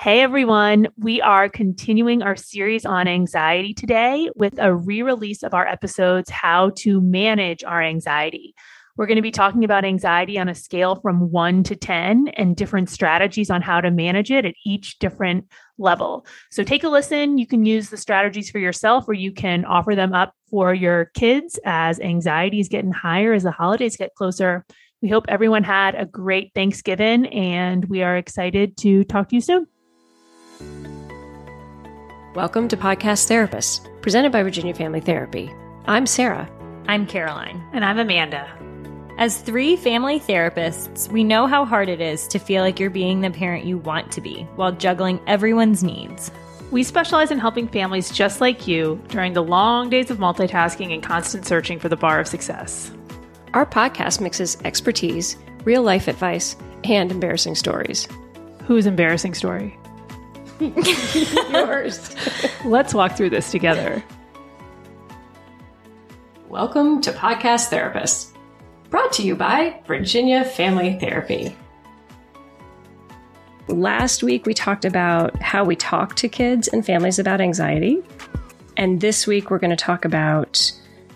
Hey everyone, we are continuing our series on anxiety today with a re release of our episodes, How to Manage Our Anxiety. We're going to be talking about anxiety on a scale from one to 10 and different strategies on how to manage it at each different level. So take a listen. You can use the strategies for yourself or you can offer them up for your kids as anxiety is getting higher as the holidays get closer. We hope everyone had a great Thanksgiving and we are excited to talk to you soon. Welcome to Podcast Therapist, presented by Virginia Family Therapy. I'm Sarah. I'm Caroline. And I'm Amanda. As three family therapists, we know how hard it is to feel like you're being the parent you want to be while juggling everyone's needs. We specialize in helping families just like you during the long days of multitasking and constant searching for the bar of success. Our podcast mixes expertise, real life advice, and embarrassing stories. Whose embarrassing story? Yours. Let's walk through this together. Welcome to Podcast Therapist, brought to you by Virginia Family Therapy. Last week, we talked about how we talk to kids and families about anxiety. And this week, we're going to talk about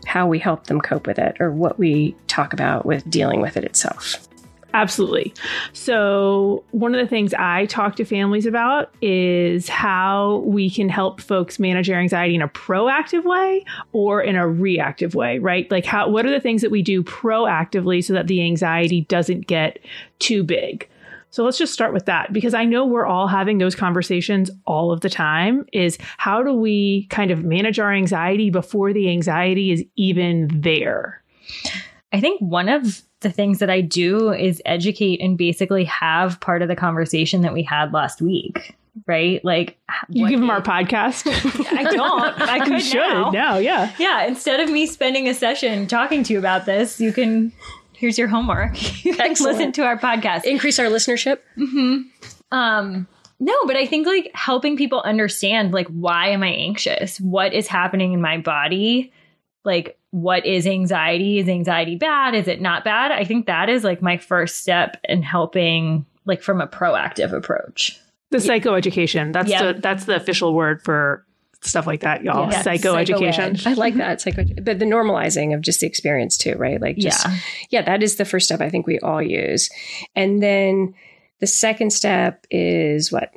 how we help them cope with it or what we talk about with dealing with it itself. Absolutely. So, one of the things I talk to families about is how we can help folks manage their anxiety in a proactive way or in a reactive way, right? Like, how, what are the things that we do proactively so that the anxiety doesn't get too big? So let's just start with that because I know we're all having those conversations all of the time is how do we kind of manage our anxiety before the anxiety is even there? I think one of the things that I do is educate and basically have part of the conversation that we had last week. Right, like you give them our podcast. I don't. I could should now. now. Yeah, yeah. Instead of me spending a session talking to you about this, you can. Here's your homework. You can listen to our podcast. Increase our listenership. Hmm. Um, no, but I think like helping people understand like why am I anxious? What is happening in my body? Like what is anxiety? Is anxiety bad? Is it not bad? I think that is like my first step in helping like from a proactive approach. the psychoeducation. That's Yeah. the that's the official word for stuff like that, y'all. Yeah. Psychoeducation. Psychoed. I like that. Psycho, but the normalizing of just the experience too, right? Like, just, Yeah. yeah, that is the first step I think we all use. And then the second step is what?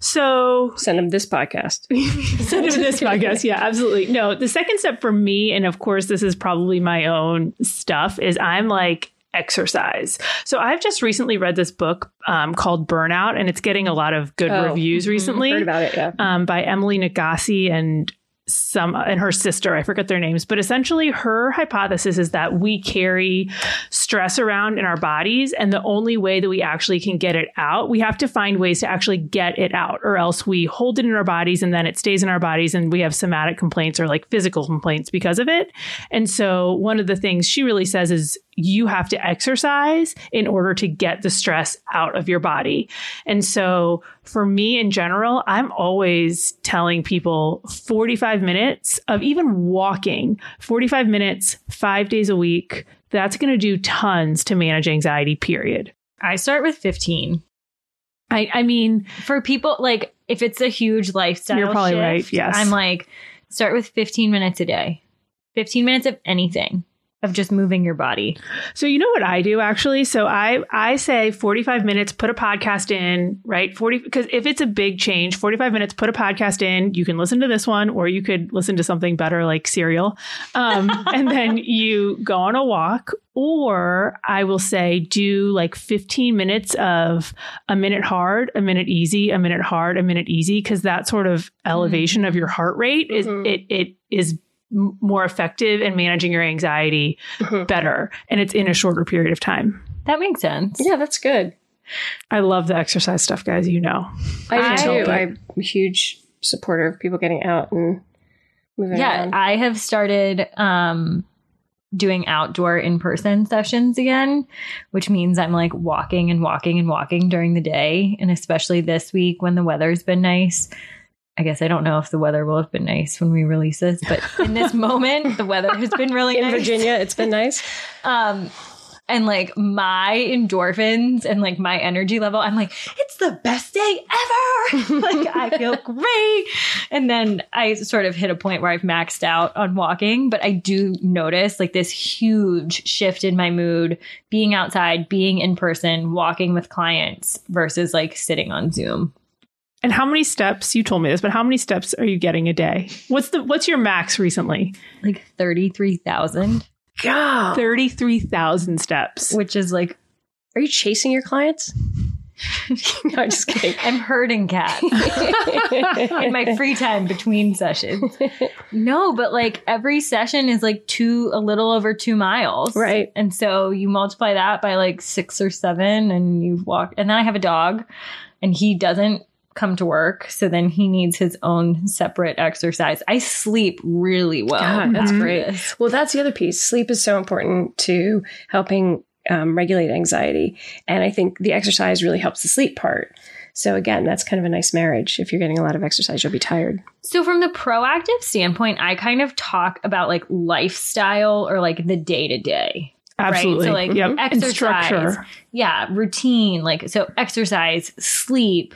So Send them this podcast. Send him this podcast. Yeah, absolutely. No, the second step for me, and of course, this is probably my own stuff, is I'm like exercise. So I've just recently read this book um, called Burnout, and it's getting a lot of good Oh, reviews recently. Heard about it, yeah. um, by Emily Nagoski and some and her sister i forget their names but essentially her hypothesis is that we carry stress around in our bodies and the only way that we actually can get it out we have to find ways to actually get it out or else we hold it in our bodies and then it stays in our bodies and we have somatic complaints or like physical complaints because of it and so one of the things she really says is you have to exercise in order to get the stress out of your body. And so for me in general, I'm always telling people 45 minutes of even walking, 45 minutes, five days a week. That's going to do tons to manage anxiety, period. I start with 15. I, I mean, For people like if it's a huge lifestyle You're probably shift, right, yes. I'm like start with 15 minutes a day. 15 minutes of anything. Of just moving your body. So you know what I do actually? So I I say 45 minutes, put a podcast in, right? 40 because if it's a big change, 45 minutes, put a podcast in. You can listen to this one or you could listen to something better like Serial. Um, and then you go on a walk or I will say do like 15 minutes of a minute hard, a minute easy, a minute hard, a minute easy cuz that sort of elevation of your heart rate is Mhm. it it is m- more effective in managing your anxiety Mhm. better and it's in a shorter period of time. That makes sense. Yeah, that's good. I love the exercise stuff, guys. You know. I do I- too. I'm a huge supporter of people getting out and moving Yeah, around. I have started um doing outdoor in-person sessions again, which means I'm like walking and walking and walking during the day, and especially this week when the weather's been nice. I guess I don't know if the weather will have been nice when we release this, but in this moment, the weather has been really in nice. Virginia, it's been nice. Um, and like my endorphins and like my energy level, I'm like, it's the best day ever. like I feel great. And then I sort of hit a point where I've maxed out on walking, but I do notice like this huge shift in my mood being outside, being in person, walking with clients versus like sitting on Zoom. And how many steps? You told me this, but how many steps are you getting a day? What's the what's your max recently? Like 33,000, God. Thirty three thousand steps. which is like Are you chasing your clients? no, I'm just kidding. I'm herding cats in my free time between sessions. No, but like every session is like two, a little over two miles. Right. And so you multiply that by like six or seven and you walk. And then I have a dog and he doesn't come to work. So then he needs his own separate exercise. I sleep really well. God, that's after great. Well, that's the other piece. Sleep is so important to helping um, regulate anxiety. And I think the exercise really helps the sleep part. So, again, that's kind of a nice marriage. If you're getting a lot of exercise, you'll be tired. So from the proactive standpoint, I kind of talk about like lifestyle or like the day to day. Absolutely. So like yep. Exercise, yeah, routine, like so exercise, sleep.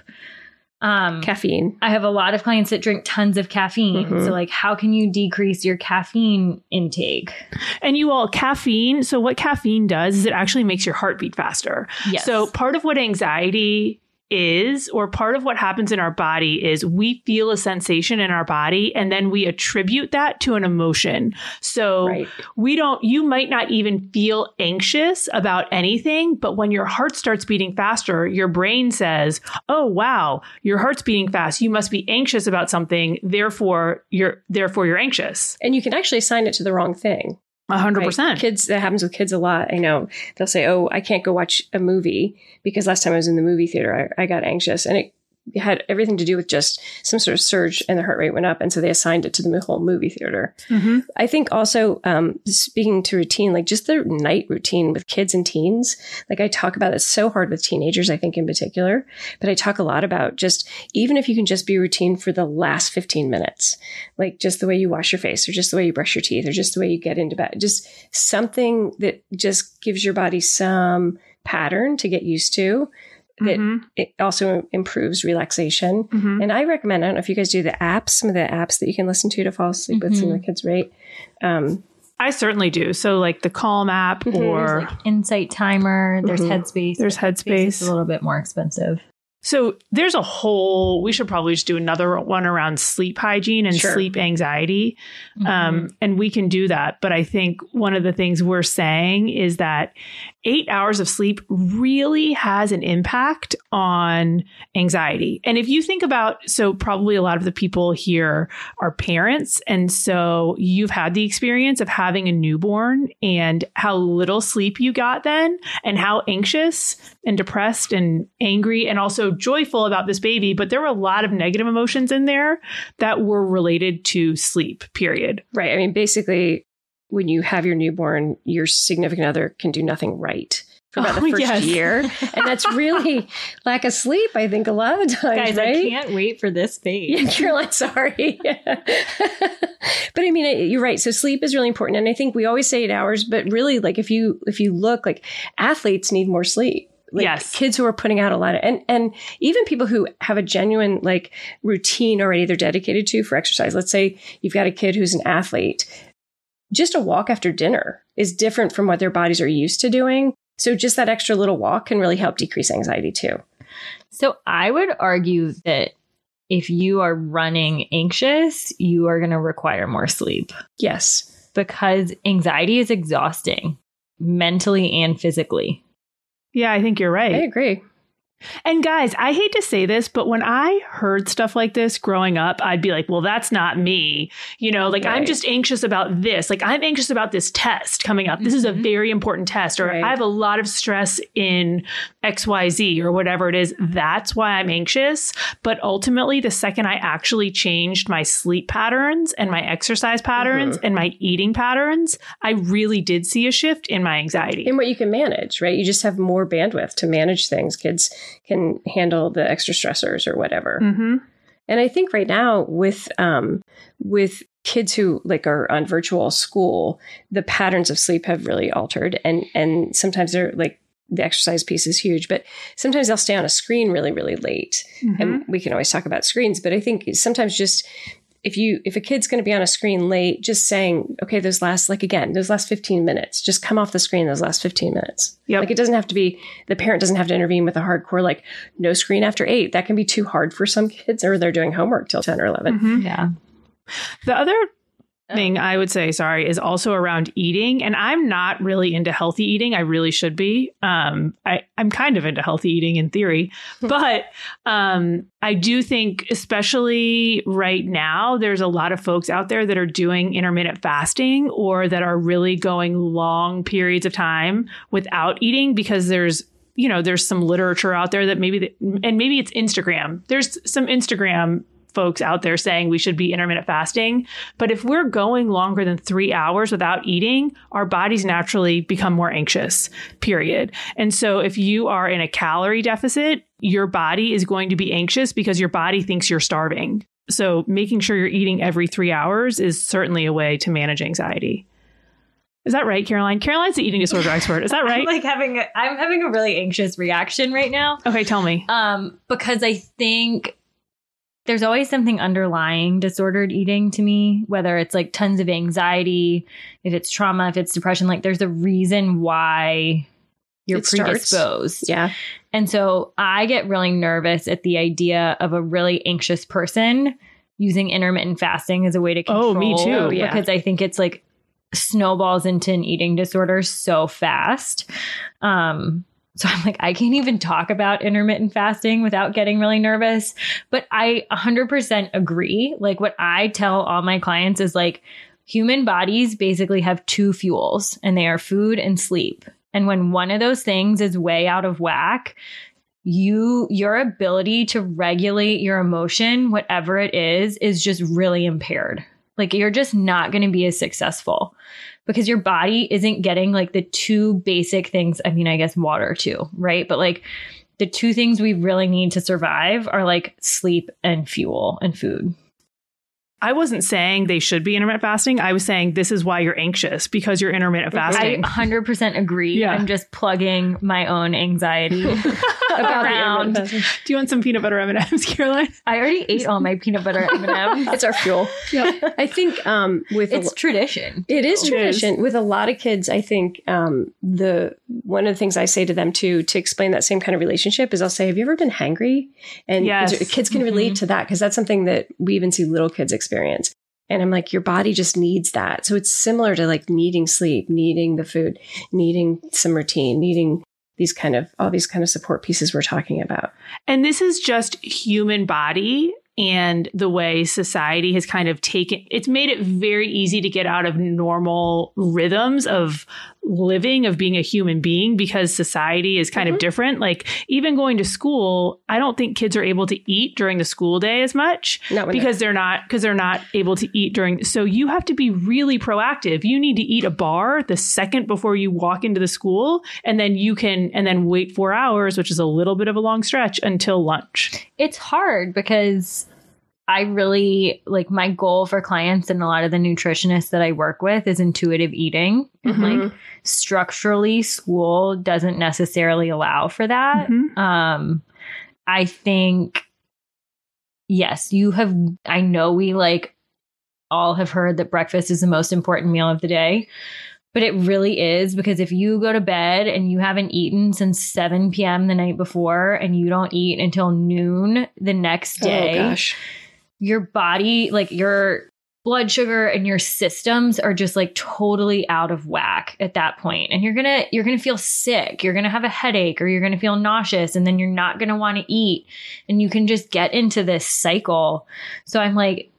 Um, Caffeine. I have a lot of clients that drink tons of caffeine. Mhm. So like, how can you decrease your caffeine intake? And you all caffeine. So what caffeine does is it actually makes your heart beat faster. Yes. So part of what anxiety is, or part of what happens in our body is we feel a sensation in our body and then we attribute that to an emotion. So Right. we don't, you might not even feel anxious about anything, but when your heart starts beating faster, your brain says, Oh, wow, your heart's beating fast. You must be anxious about something. Therefore, you're, therefore you're anxious. And you can actually assign it to the wrong thing. A hundred percent. Kids, that happens with kids a lot. I know they'll say, Oh, I can't go watch a movie because last time I was in the movie theater, I, I got anxious. And it had everything to do with just some sort of surge and the heart rate went up. And so they assigned it to the whole movie theater. hmm I think also um, speaking to routine, like just the night routine with kids and teens. Like I talk about it so hard with teenagers, I think in particular, but I talk a lot about just even if you can just be routine for the last 15 minutes, like just the way you wash your face or just the way you brush your teeth or just the way you get into bed, just something that just gives your body some pattern to get used to. That Mhm. it also improves relaxation. Mhm. And I recommend, I don't know if you guys do the apps, some of the apps that you can listen to to fall asleep with some of the kids' right? Um, I certainly do. So like the Calm app Mhm. or There's like Insight Timer. There's Mhm. Headspace. there's Headspace is Headspace. a little bit more expensive. So there's a whole, we should probably just do another one around sleep hygiene and Sure. sleep anxiety. Um, and we can do that. But I think one of the things we're saying is that eight hours of sleep really has an impact on anxiety. And if you think about, so probably a lot of the people here are parents. And so you've had the experience of having a newborn and how little sleep you got then and how anxious and depressed and angry and also joyful about this baby. But there were a lot of negative emotions in there that were related to sleep, period. right. I mean, basically, when you have your newborn, your significant other can do nothing right for about Oh, the first yes. year. And that's really lack of sleep, I think, a lot of times, Guys, right? I can't wait for this phase. Yeah, Caroline, sorry. but I mean, you're right. So sleep is really important, and I think we always say eight hours, but really, like if you if you look, like athletes need more sleep. Like Yes. kids who are putting out a lot of, and and even people who have a genuine like routine already they're dedicated to for exercise. Let's say you've got a kid who's an athlete. Just a walk after dinner is different from what their bodies are used to doing. So just that extra little walk can really help decrease anxiety too. So I would argue that if you are running anxious, you are going to require more sleep Yes. because anxiety is exhausting mentally and physically. Yeah, I think you're right. I agree. And guys, I hate to say this, but when I heard stuff like this growing up, I'd be like, well, that's not me. You know, like I'm just anxious about this. Like I'm anxious about this test coming up. This is a Mhm. very important test, or Right. I have a lot of stress in XYZ or whatever it is. That's why I'm anxious. But ultimately, the second I actually changed my sleep patterns and my exercise patterns and my eating patterns, I really did see a shift in my anxiety. and what you can manage, right? You just have more bandwidth to manage things. Kids can handle the extra stressors or whatever. hmm And I think right now with um, with kids who like are on virtual school, the patterns of sleep have really altered, and and sometimes they're like the exercise piece is huge, but sometimes they'll stay on a screen really, really late. Mm-hmm. And we can always talk about screens, but I think sometimes just if you if a kid's going to be on a screen late, just saying, okay, those last like again, those last 15 minutes, just come off the screen those last 15 minutes. Yep. Like it doesn't have to be the parent doesn't have to intervene with a hardcore like no screen after 8. That can be too hard for some kids or they're doing homework till 10 or 11. Mhm. Yeah. The other thing I would say, sorry, is also around eating. And I'm not really into healthy eating. I really should be. Um, I, I'm kind of into healthy eating in theory, but um, I do think, especially right now, there's a lot of folks out there that are doing intermittent fasting or that are really going long periods of time without eating because there's you know there's some literature out there that maybe the, and maybe it's Instagram. There's some Instagram folks out there saying we should be intermittent fasting. But if we're going longer than three hours without eating, our bodies naturally become more anxious, period. And so if you are in a calorie deficit, your body is going to be anxious because your body thinks you're starving. So making sure you're eating every three hours is certainly a way to manage anxiety. Is that right, Caroline? Caroline's the eating disorder expert. Is that I'm right? like having a, I'm having a really anxious reaction right now. okay, tell me. Um, because I think there's always something underlying disordered eating to me, whether it's like tons of anxiety, if it's trauma, if it's depression, like there's a reason why you're It starts. predisposed. Yeah. And so I get really nervous at the idea of a really anxious person using intermittent fasting as a way to control. Oh, me too, yeah. Because I think it's like snowballs into an eating disorder so fast. Um, so I'm like, I can't even talk about intermittent fasting without getting really nervous. But I 100% agree. Like, what I tell all my clients is like, human bodies basically have two fuels, and they are food and sleep. And when one of those things is way out of whack, you your ability to regulate your emotion whatever it is is just really impaired like you're just not going to be as successful because your body isn't getting like the two basic things i mean i guess water too right? But like the two things we really need to survive are like sleep and fuel and food I wasn't saying they should be intermittent fasting. I was saying this is why you're anxious because you're intermittent fasting. i 100% agree Yeah. i'm just plugging my own anxiety About around. intermittent. Do you want some peanut butter M&Ms, Caroline? i already ate all my peanut butter m&ms It's our fuel. I think um, with a it's tradition It is It tradition with a lot of kids. I think um, the one of the things I say to them too to explain that same kind of relationship is I'll say, "Have you ever been hangry?" And Yes. kids can relate to that because that's something that we even see little kids experience. And I'm like, your body just needs that. So it's similar to like needing sleep, needing the food, needing some routine, needing these kind of all these kind of support pieces we're talking about. And this is just human body and the way society has kind of taken it's made it very easy to get out of normal rhythms of living of being a human being because society is kind of mm-hmm. different. Like even going to school i don't think kids are able to eat during the school day as much because they're not because they're not able to eat during so you have to be really proactive. You need to eat a bar the second before you walk into the school and then you can and then wait 4 hours which is a little bit of a long stretch until lunch. It's hard because I really like my goal for clients and a lot of the nutritionists that I work with is intuitive eating. And like structurally, school doesn't necessarily allow for that. Mhm. Um, I think, yes, you have, I know we like all have heard that breakfast is the most important meal of the day. But it really is because if you go to bed and you haven't eaten since 7 p.m. the night before and you don't eat until noon the next day, Oh gosh. Your body, like your blood sugar and your systems are just like totally out of whack at that point. And you're going to you're going to feel sick, you're going to have a headache or you're going to feel nauseous and then you're not going to want to eat and you can just get into this cycle. So I'm like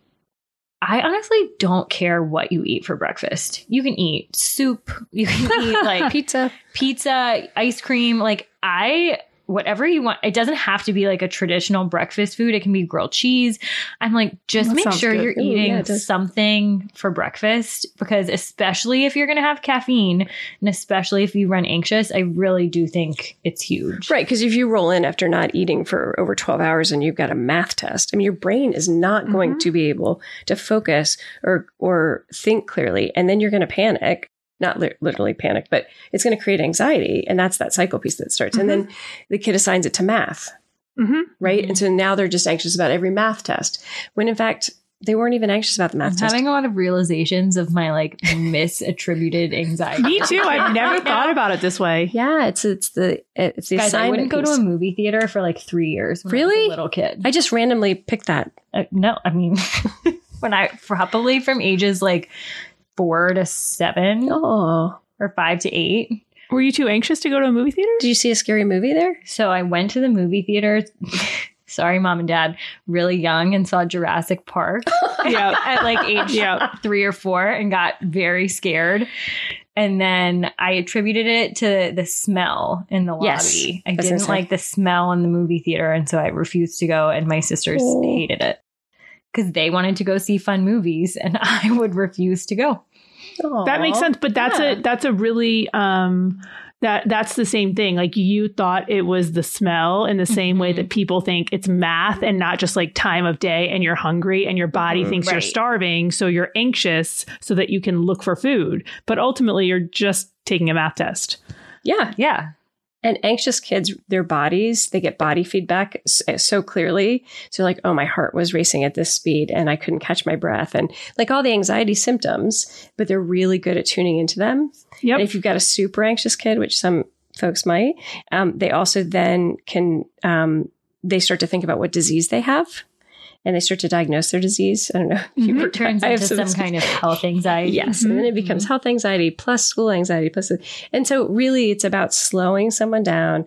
I honestly don't care what you eat for breakfast. You can eat soup, you can eat like Pizza. pizza, ice cream. Like I whatever you want. It doesn't have to be like a traditional breakfast food. It can be grilled cheese. I'm like, just That make sure good. you're Ooh, eating yeah, something for breakfast because especially if you're going to have caffeine and especially if you run anxious, I really do think it's huge. Right, because if you roll in after not eating for over 12 hours and you've got a math test, I mean, your brain is not going Mm-hmm. to be able to focus or or think clearly, and then you're going to panic. Not li- literally panic, but it's going to create anxiety, and that's that cycle piece that starts. And then the kid assigns it to math, Mhm. right? Mhm. And so now they're just anxious about every math test, when in fact they weren't even anxious about the math I'm test. having a lot of realizations of my like misattributed anxiety. Me too. I've never thought about it this way. yeah, it's it's the it's the Guys, I wouldn't go to a movie theater for like three years. When I was Really? a little kid. I just randomly picked that. Uh, no, I mean, when I probably from ages like four to seven Oh, or five to eight. Were you too anxious to go to a movie theater? did you see a scary movie there? So I went to the movie theater. Sorry, mom and dad, really young and saw Jurassic Park yeah. at like age Yeah. three or four and got very scared. And then I attributed it to the smell in the Yes, lobby. I didn't insane. like the smell in the movie theater. And so I refused to go. And my sisters Oh. hated it because they wanted to go see fun movies and I would refuse to go. That makes sense, but that's Yeah. a that's a really um that that's the same thing. Like you thought it was the smell in the same way Mhm. that people think it's math and not just like time of day and you're hungry and your body Mhm. thinks you're starving, so you're anxious so that you can look for food. But ultimately you're just taking a math test. Yeah. Yeah. And anxious kids, their bodies, they get body feedback so clearly. So, like, oh, my heart was racing at this speed and I couldn't catch my breath. And like all the anxiety symptoms, but they're really good at tuning into them. Yep. And if you've got a super anxious kid, which some folks might, um, they also then can, um, they start to think about what disease they have and they start to diagnose their disease. I don't know. if you Mhm. It turns into some kind of health anxiety. Yes. And then it becomes health anxiety plus school anxiety plus. plus, and so really it's about slowing someone down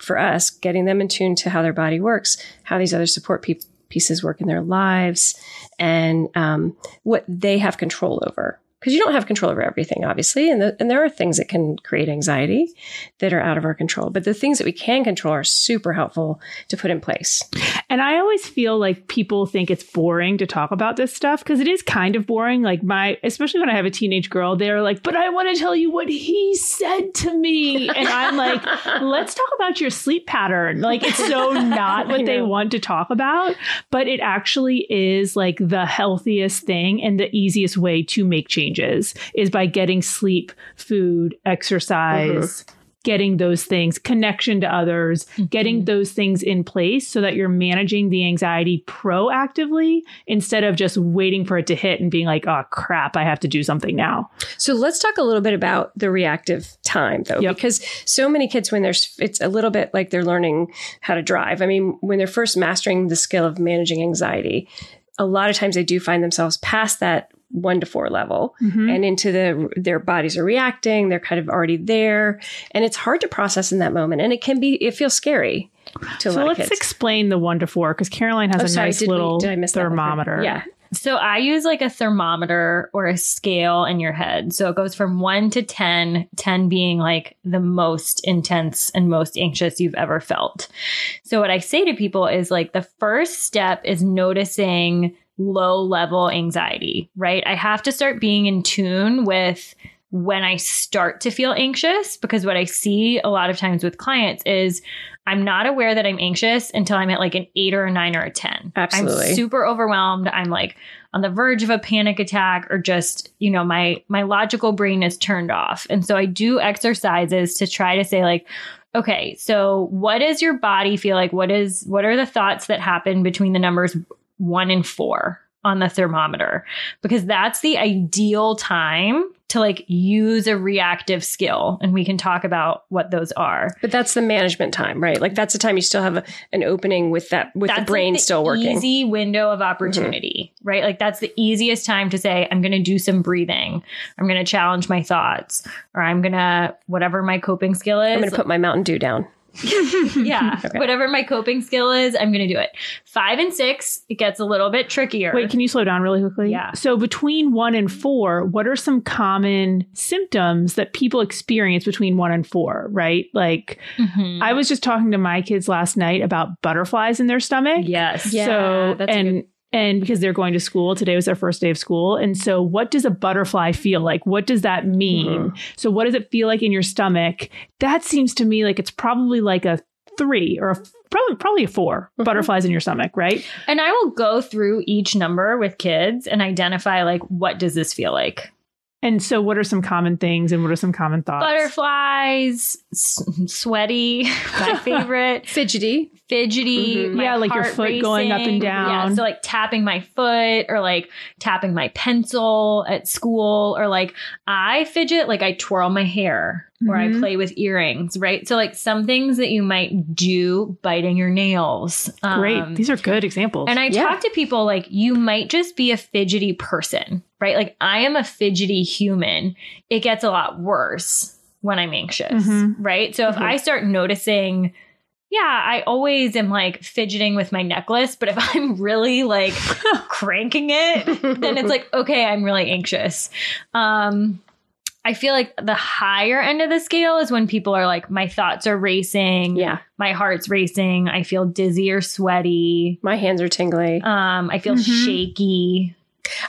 for us, getting them in tune to how their body works, how these other support pe- pieces work in their lives, and um, what they have control over. Because you don't have control over everything, obviously, and the, and there are things that can create anxiety that are out of our control. But the things that we can control are super helpful to put in place. And I always feel like people think it's boring to talk about this stuff because it is kind of boring. Like my, especially when I have a teenage girl, they're like, "But I want to tell you what he said to me," and I'm like, "Let's talk about your sleep pattern." Like it's so not what they want to talk about, but it actually is like the healthiest thing and the easiest way to make changes is by getting sleep, food, exercise. Mm-hmm. Getting those things, connection to others, mm-hmm. getting those things in place so that you're managing the anxiety proactively instead of just waiting for it to hit and being like, oh crap, I have to do something now. So let's talk a little bit about the reactive time though, Yep. because so many kids, when there's, it's a little bit like they're learning how to drive. I mean, when they're first mastering the skill of managing anxiety, a lot of times they do find themselves past that one to four level Mhm. and into the, their bodies are reacting. They're kind of already there and it's hard to process in that moment. And it can be, it feels scary to a So lot let's kids. explain the one to four because Caroline has Oh, a sorry, nice did we- little did I miss thermometer. Yeah. So I use like a thermometer or a scale in your head. So it goes from one to 10, 10 being like the most intense and most anxious you've ever felt. So what I say to people is like the first step is noticing low level anxiety, right? I have to start being in tune with when I start to feel anxious because what I see a lot of times with clients is I'm not aware that I'm anxious until I'm at like an eight or a nine or a 10. Absolutely. I'm super overwhelmed. I'm like on the verge of a panic attack or just, you know, my my logical brain is turned off. And so I do exercises to try to say like okay, so what does your body feel like? What is what are the thoughts that happen between the numbers 1 in 4 on the thermometer? Because that's the ideal time to like use a reactive skill and we can talk about what those are. But that's the management time, right? Like that's the time you still have a, an opening with that, with the like, brain still working. Mm-hmm. Easy window of opportunity, right? Like that's the easiest time to say, I'm going to do some breathing. I'm going to challenge my thoughts, or I'm going to whatever my coping skill is. I'm going to put my Mountain Dew down. yeah. Okay. Whatever my coping skill is, I'm going to do it. Five and six, it gets a little bit trickier. Wait, can you slow down really quickly? Yeah. So between one and four, what are some common symptoms that people experience between one and four, right? Like Mhm. I was just talking to my kids last night about butterflies in their stomach. yes. Yeah, so that's a and good- and because they're going to school today was their first day of school and so what does a butterfly feel like what does that mean Mm-hmm. so what does it feel like in your stomach that seems to me like it's probably like a three or a, probably probably a 4 Mhm. butterflies in your stomach right And I will go through each number with kids and identify like what does this feel like? and so what are some common things and what are some common thoughts Butterflies, s- sweaty, my favorite, Fidgety. Fidgety, Mhm. Yeah, like your foot going up and down. Yeah, so like tapping my foot or like tapping my pencil at school or like I fidget, like I twirl my hair or I Mhm. play with earrings, right? So like some things that you might do, biting your nails. great Um, these are good examples and I Yeah. talk to people like, you might just be a fidgety person, right? Like, I am a fidgety human. It gets a lot worse when I'm anxious, Mhm. right? So if Mhm. I start noticing, yeah, I always am like fidgeting with my necklace, but if I'm really like cranking it, then it's like, okay, I'm really anxious. Um, I feel like the higher end of the scale is when people are like, my thoughts are racing, Yeah. my heart's racing, I feel dizzy or sweaty. My hands are tingly. Um, I feel Mhm. shaky.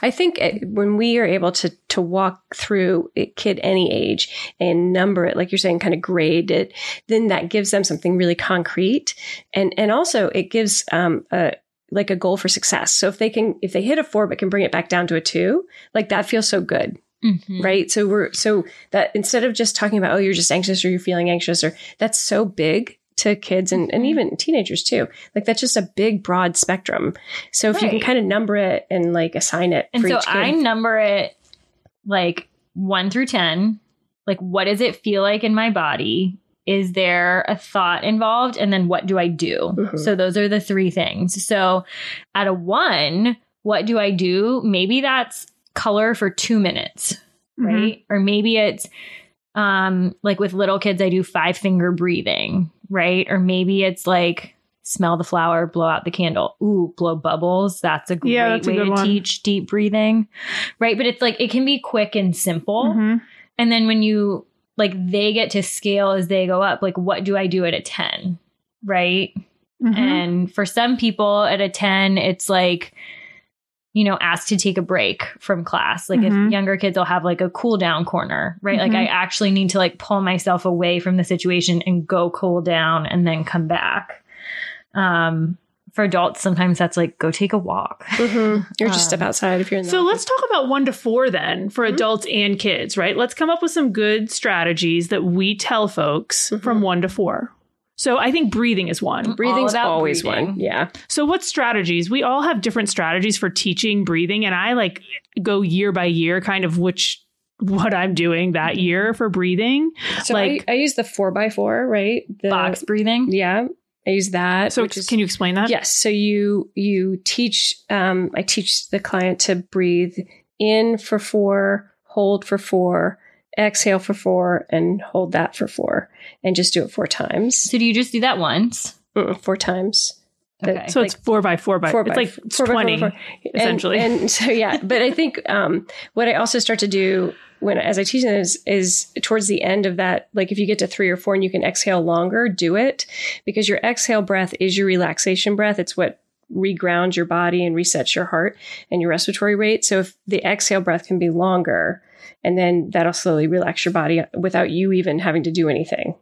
I think when we are able to to walk through a kid any age and number it, like you're saying, kind of grade it, then that gives them something really concrete, and and also it gives um a like a goal for success. So if they can if they hit a four but can bring it back down to a two, like that feels so good, Mhm. right? So we're so that instead of just talking about oh you're just anxious or you're feeling anxious or that's so big to kids and, and Mhm. even teenagers too. Like that's just a big broad spectrum. So if you can kind of number it and like assign it And for so. I number it like one through 10. Like, what does it feel like in my body? Is there a thought involved? And then what do I do? Mhm. So those are the three things. So at a one, what do I do? Maybe that's color for two minutes. Mhm. right? Or maybe it's um like with little kids I do five finger breathing, right? Or maybe it's like smell the flower, blow out the candle. Ooh, blow bubbles. That's a great Yeah, that's a way good to one. teach deep breathing. Right? But it's like it can be quick and simple. Mhm. And then when you like they get to scale as they go up, like what do I do at a 10? Right? Mhm. And for some people at a 10, it's like, you know, asked to take a break from class. Like Mhm. if younger kids will have like a cool down corner, right? Like Mhm. I actually need to like pull myself away from the situation and go cool down and then come back. Um, for adults, sometimes that's like go take a walk. Mhm. You're just Um, step outside if you're in the So office. let's talk about one to four then for Mhm. adults and kids, right? Let's come up with some good strategies that we tell folks Mhm. from one to four. So I think breathing is one. breathing's all always breathing. one. Yeah. So what strategies? We all have different strategies for teaching breathing and I like go year by year kind of which what I'm doing that year for breathing. So Like- I, I use the four by four, right? The Box breathing. Yeah. I use that. So which is- can you explain that? Yes. So you you teach um I teach the client to breathe in for four, hold for four, exhale for four, and hold that for four. And just do it four times. So do you just do that once? Mm, four times. Okay. So it's four by four by Four it's by like f- four by four 20 by four. And- essentially. And, so yeah, but I think um, what I also start to do when as I teach them is is towards the end of that, like if you get to three or four and you can exhale longer, do it because your exhale breath is your relaxation breath. It's what regrounds your body and resets your heart and your respiratory rate. So if the exhale breath can be longer, and then that'll slowly relax your body without you even having to do anything.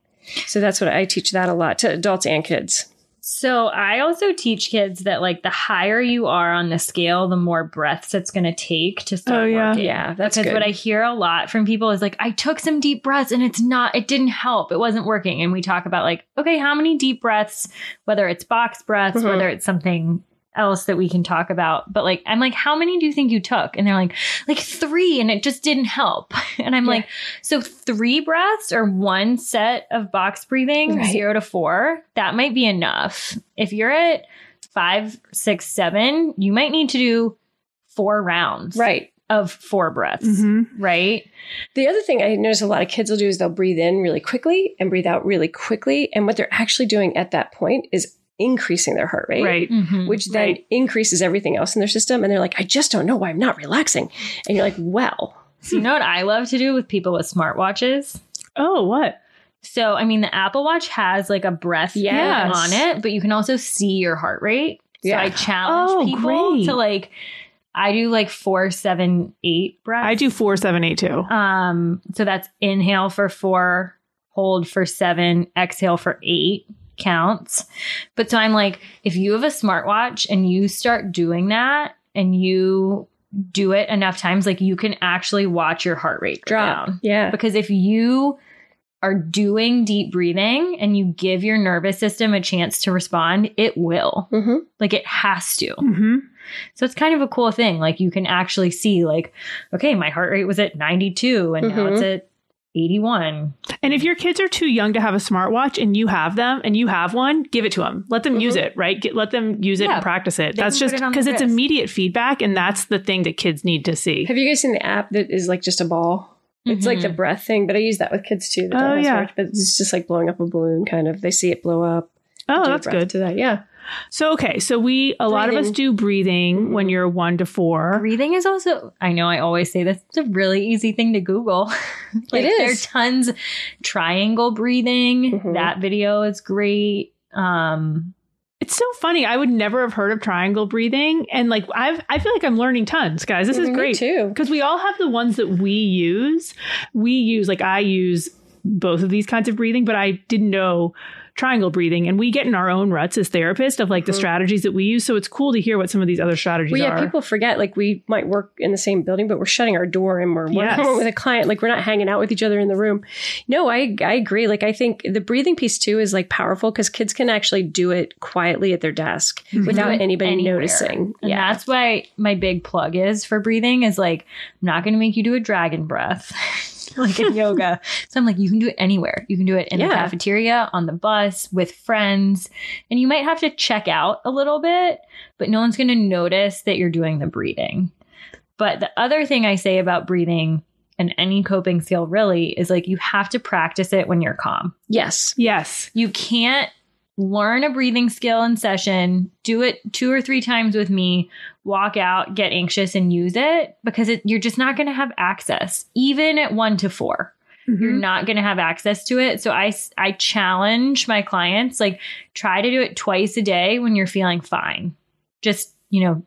So that's what I teach that a lot to adults and kids. So I also teach kids that like the higher you are on the scale, the more breaths it's going to take to start Oh, yeah. working. Yeah, that's because good. what I hear a lot from people is like, I took some deep breaths and it's not, it didn't help. It wasn't working. And we talk about like, okay, how many deep breaths, whether it's box breaths, Mhm. whether it's something else that we can talk about. But like, I'm like, how many do you think you took? And they're like, like three, and it just didn't help. And I'm Yeah. like, so three breaths or one set of box breathing, Right. zero to four, that might be enough. If you're at five, six, seven, you might need to do four rounds. Right. of four breaths, Mhm. right? The other thing I notice a lot of kids will do is they'll breathe in really quickly and breathe out really quickly. And what they're actually doing at that point is increasing their heart rate. Right. Mhm. Which then Right. increases everything else in their system. And they're like, I just don't know why I'm not relaxing. And you're like, well, So you know what I love to do with people with smartwatches? Oh, what? So, I mean, the Apple Watch has like a breath Yes. on it, but you can also see your heart rate. So Yeah. I challenge Oh, people great. to like, I do like four, seven, eight breaths. I do four, seven, eight, two. Um, so that's inhale for four, hold for seven, exhale for eight counts. But so I'm like, if you have a smartwatch and you start doing that and you do it enough times, like you can actually watch your heart rate drop. down. Yeah. Because if you are doing deep breathing and you give your nervous system a chance to respond, it will. hmm Like it has to. hmm So it's kind of a cool thing. Like you can actually see, like, okay, my heart rate was at 92 and now Mhm. it's at 81. And if your kids are too young to have a smartwatch and you have them and you have one, give it to them. Let them use Mhm. it, right? Get, let them use it Yeah. and practice it. They That's just because their it's immediate feedback and that's the thing that kids need to see. Have you guys seen the app that is like just a ball? It's like the Mhm. breath thing, but I use that with kids too. that don't Oh, yeah. smartwatch, But it's just like blowing up a balloon kind of. They see it blow up. Oh, that's good. To that. Yeah. So, okay. So, we, a lot of us do breathing when Mhm. you're one to four. Breathing is also, I know I always say this, it's a really easy thing to Google. like, It There are tons triangle breathing. Mhm. That video is great. Um, It's so funny. I would never have heard of triangle breathing. And like, I've, I feel like I'm learning tons, guys. This is Me great. too. because we all have the ones that we use. We use like I use both of these kinds of breathing, but I didn't know triangle breathing, and we get in our own ruts as therapists of like the Mhm. strategies that we use. So it's cool to hear what some of these other strategies are. Well, yeah, are. people forget like we might work in the same building, but we're shutting our door and we're Yes. working with a client. Like we're not hanging out with each other in the room. No, I I agree. Like I think the breathing piece too is like powerful because kids can actually do it quietly at their desk Mhm. without anybody anywhere. noticing. And yeah, that's why my big plug is for breathing is like, I'm not going to make you do a dragon breath like in yoga. So I'm like, you can do it anywhere. You can do it in the cafeteria, on the bus, with friends. And you might have to check out a little bit, but no one's going to notice that you're doing the breathing. But the other thing I say about breathing and any coping skill really is like, you have to practice it when you're calm. yes, yes, You can't learn a breathing skill in session, do it two or three times with me, walk out, get anxious, and use it because it, you're just not going to have access, even at one to 4 You're Mhm. not going to have access to it. So I, I challenge my clients like, try to do it twice a day when you're feeling fine. Just, you know,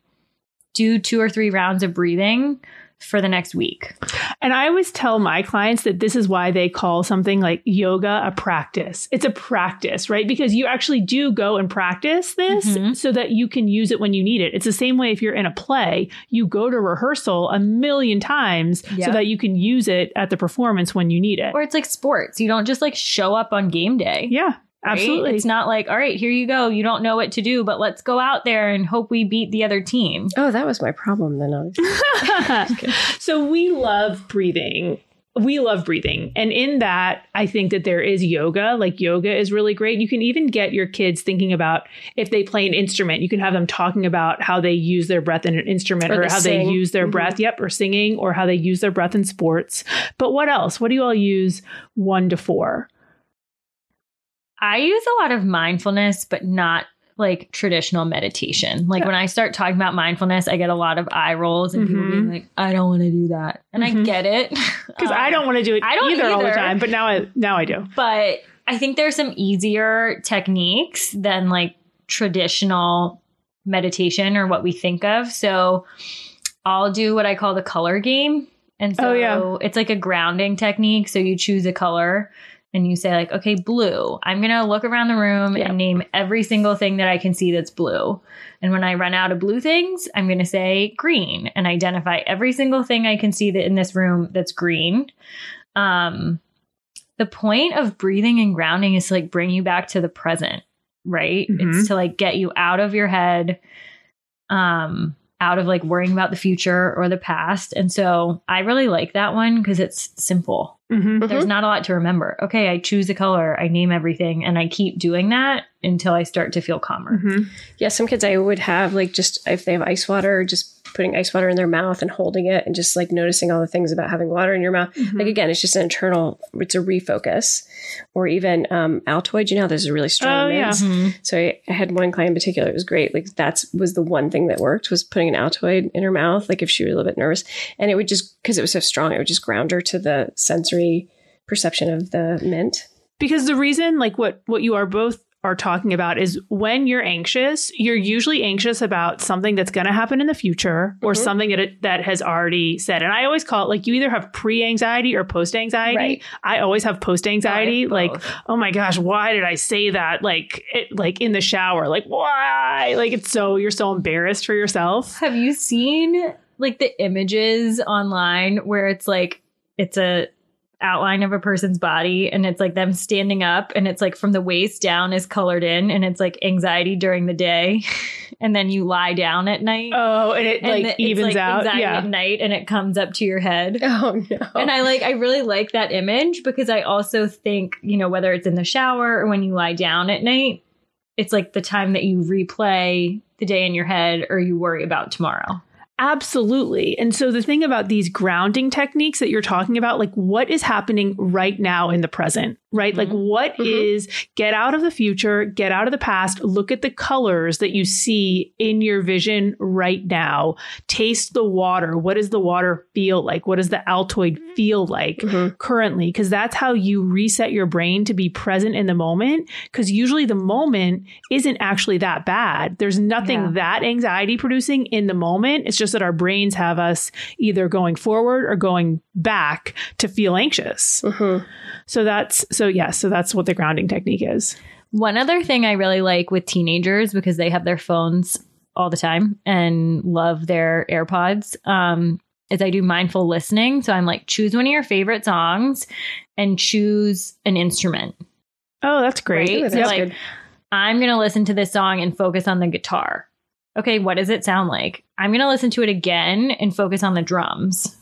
do two or three rounds of breathing for the next week. And I always tell my clients that this is why they call something like yoga a practice. It's a practice, right? Because you actually do go and practice this Mhm. so that you can use it when you need it. It's the same way if you're in a play, you go to rehearsal a million times Yeah. so that you can use it at the performance when you need it. Or it's like sports. You don't just like show up on game day. yeah, right? absolutely. It's not like, all right, here you go. You don't know what to do, but let's go out there and hope we beat the other team. Oh, that was my problem then. So we love breathing. We love breathing. And in that, I think that there is yoga. Like yoga is really great. You can even get your kids thinking about if they play an instrument, you can have them talking about how they use their breath in an instrument Or or, they how sing. they use their Mhm. breath. Yep. Or singing or how they use their breath in sports. But what else? What do you all use one to four? I use a lot of mindfulness, but not like traditional meditation. Like Yeah. when I start talking about mindfulness, I get a lot of eye rolls and people Mhm. being like, I don't want to do that. And Mhm. I get it. Because I Um, don't want to do it I don't either, all the time, but now I now I do. but I think there's some easier techniques than like traditional meditation or what we think of. So I'll do what I call the color game. And so Oh, yeah. it's like a grounding technique. So you choose a color and you say like, okay, blue. I'm going to look around the room Yeah. and name every single thing that I can see that's blue. And when I run out of blue things, I'm going to say green and identify every single thing I can see that in this room that's green. Um, the point of breathing and grounding is to like bring you back to the present, right? Mhm. It's to like get you out of your head, um, out of like worrying about the future or the past. And so I really like that one because it's simple. Mhm. There's not a lot to remember. Okay, I choose a color, I name everything, and I keep doing that until I start to feel calmer. Mhm. Yeah, some kids I would have like just if they have ice water, just putting ice water in their mouth and holding it and just like noticing all the things about having water in your mouth. Mm-hmm. Like again, it's just an internal, it's a refocus. Or even um, Altoid, you know, there's a really strong Oh, yeah. mints. So I, I had one client in particular, it was great. Like that's was the one thing that worked was putting an Altoid in her mouth, like if she was a little bit nervous. And it would just, because it was so strong, it would just ground her to the sensory perception of the mint. because the reason like what what you are both are talking about is when you're anxious you're usually anxious about something that's going to happen in the future or Mhm. something that it, that has already said and i always call it like you either have pre-anxiety or post-anxiety Right. i always have post-anxiety like both. oh my gosh why did i say that like it, like in the shower like why like it's so you're so embarrassed for yourself Have you seen like the images online where it's like it's a outline of a person's body and it's like them standing up and it's like from the waist down is colored in and it's like anxiety during the day and then you lie down at night oh and it and like the- evens like, out anxiety yeah at night and it comes up to your head Oh no. and I like I really like that image because I also think, you know, whether it's in the shower or when you lie down at night, it's like the time that you replay the day in your head or you worry about tomorrow. Absolutely. And so the thing about these grounding techniques that you're talking about, like what is happening right now in the present, right? Like what is Mhm. get out of the future, get out of the past, look at the colors that you see in your vision right now. Taste the water. What does the water feel like? What does the Altoid feel like Mhm. currently? Because that's how you reset your brain to be present in the moment. Because usually the moment isn't actually that bad. There's nothing Yeah. that anxiety producing in the moment. It's just that our brains have us either going forward or going back to feel anxious. Mhm. So that's so yes, so that's what the grounding technique is. One other thing I really like with teenagers because they have their phones all the time and love their AirPods um, is I do mindful listening. So I'm like, choose one of your favorite songs and choose an instrument. Oh, that's great. Right? Ooh, So that's like, good. I'm going to listen to this song and focus on the guitar. Okay, what does it sound like? I'm going to listen to it again and focus on the drums.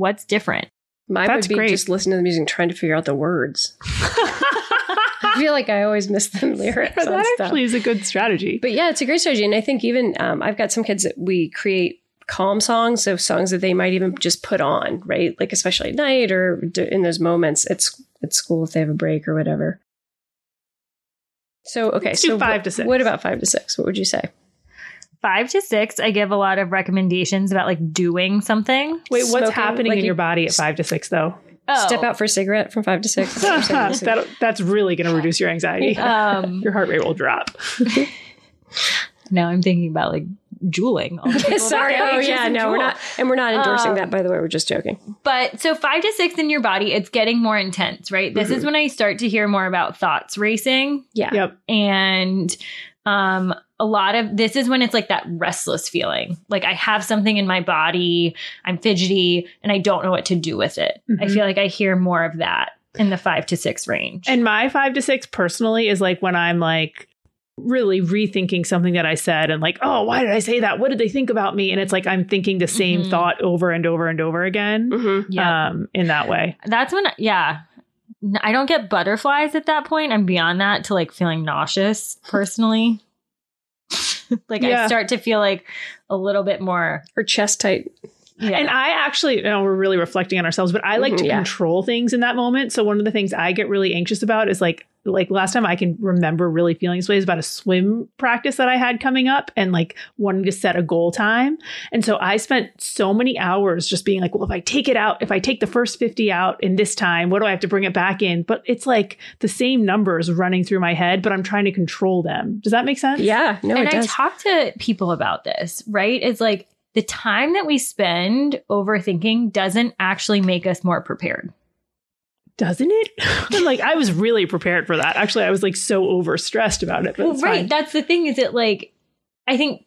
What's different? Mine That's would be great. just listening to the music and trying to figure out the words. I feel like I always miss the lyrics on that stuff. actually is a good strategy. But yeah, it's a great strategy. And I think even um, I've got some kids that we create calm songs, so songs that they might even just put on, right? Like especially at night or in those moments at, s- at school if they have a break or whatever. So okay, Let's do so five what- to six. What about five to six? What would you say? Five to six, I give a lot of recommendations about like doing something. Wait, what's Smoking, happening like in you- your body at five to six though? Oh, Step out for a cigarette from five to six. That what you're saying? that, that's really going to reduce your anxiety. Um, your heart rate will drop. now I'm thinking about like Juuling. all the people Sorry. Oh anxious yeah, and no, we're not, and we're not endorsing Um, that. By the way, we're just joking. But so five to six in your body, it's getting more intense, right? This is when I start to hear more about thoughts racing. Yeah. Yep. And um a lot of this is when it's like that restless feeling. Like I have something in my body, I'm fidgety, and I don't know what to do with it. I Mhm. feel like I hear more of that in the five to six range. And my five to six personally is like when I'm like really rethinking something that I said and like, oh, why did I say that? What did they think about me? And it's like I'm thinking the same Mhm. thought over and over and over again. Mm-hmm. yeah. Um, in that way. That's when, yeah. I don't get butterflies at that point. I'm beyond that to like feeling nauseous personally. like I start to feel like a little bit more. Or chest tight. Yeah. And I actually, you know, we're really reflecting on ourselves, but I like Mhm, to yeah. control things in that moment. So one of the things I get really anxious about is like, like last time I can remember really feeling this way is about a swim practice that I had coming up and like wanting to set a goal time. And so I spent so many hours just being like, well, if I take it out, if I take the first 50 out in this time, what do I have to bring it back in? But it's like the same numbers running through my head, but I'm trying to control them. Does that make sense? Yeah. No, and it I talk to people about this, right? It's like the time that we spend overthinking doesn't actually make us more prepared. Doesn't it? And like I was really prepared for that. Actually, I was like so overstressed about it. But Well, right. fine. That's the thing is it like, I think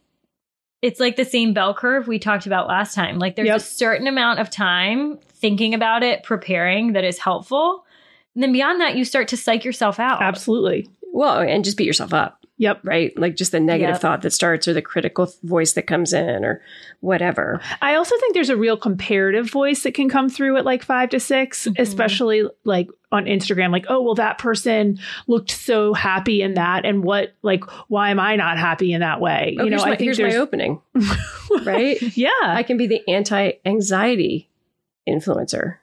it's like the same bell curve we talked about last time. Like there's Yep. a certain amount of time thinking about it, preparing that is helpful. And then beyond that, you start to psych yourself out. Absolutely. well, and just beat yourself up. Yep. right? Like just the negative Yep. thought that starts or the critical voice that comes in or whatever. I also think there's a real comparative voice that can come through at like five to 6 Mhm. especially like on Instagram. Like, oh, well, that person looked so happy in that. And what, like, why am I not happy in that way? Oh, you know, here's, I my, think here's my opening, right? yeah. I can be the anti-anxiety influencer.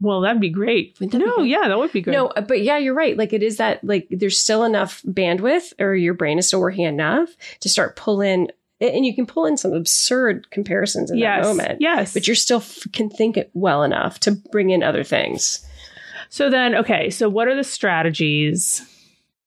Well, that'd be great. Wouldn't that be No, yeah, that would be good. No, uh, but yeah, you're right. Like it is that like there's still enough bandwidth or your brain is still working enough to start pull in and you can pull in some absurd comparisons in yes. that moment. Yes. But you're still f- can think it well enough to bring in other things. so then, okay. So what are the strategies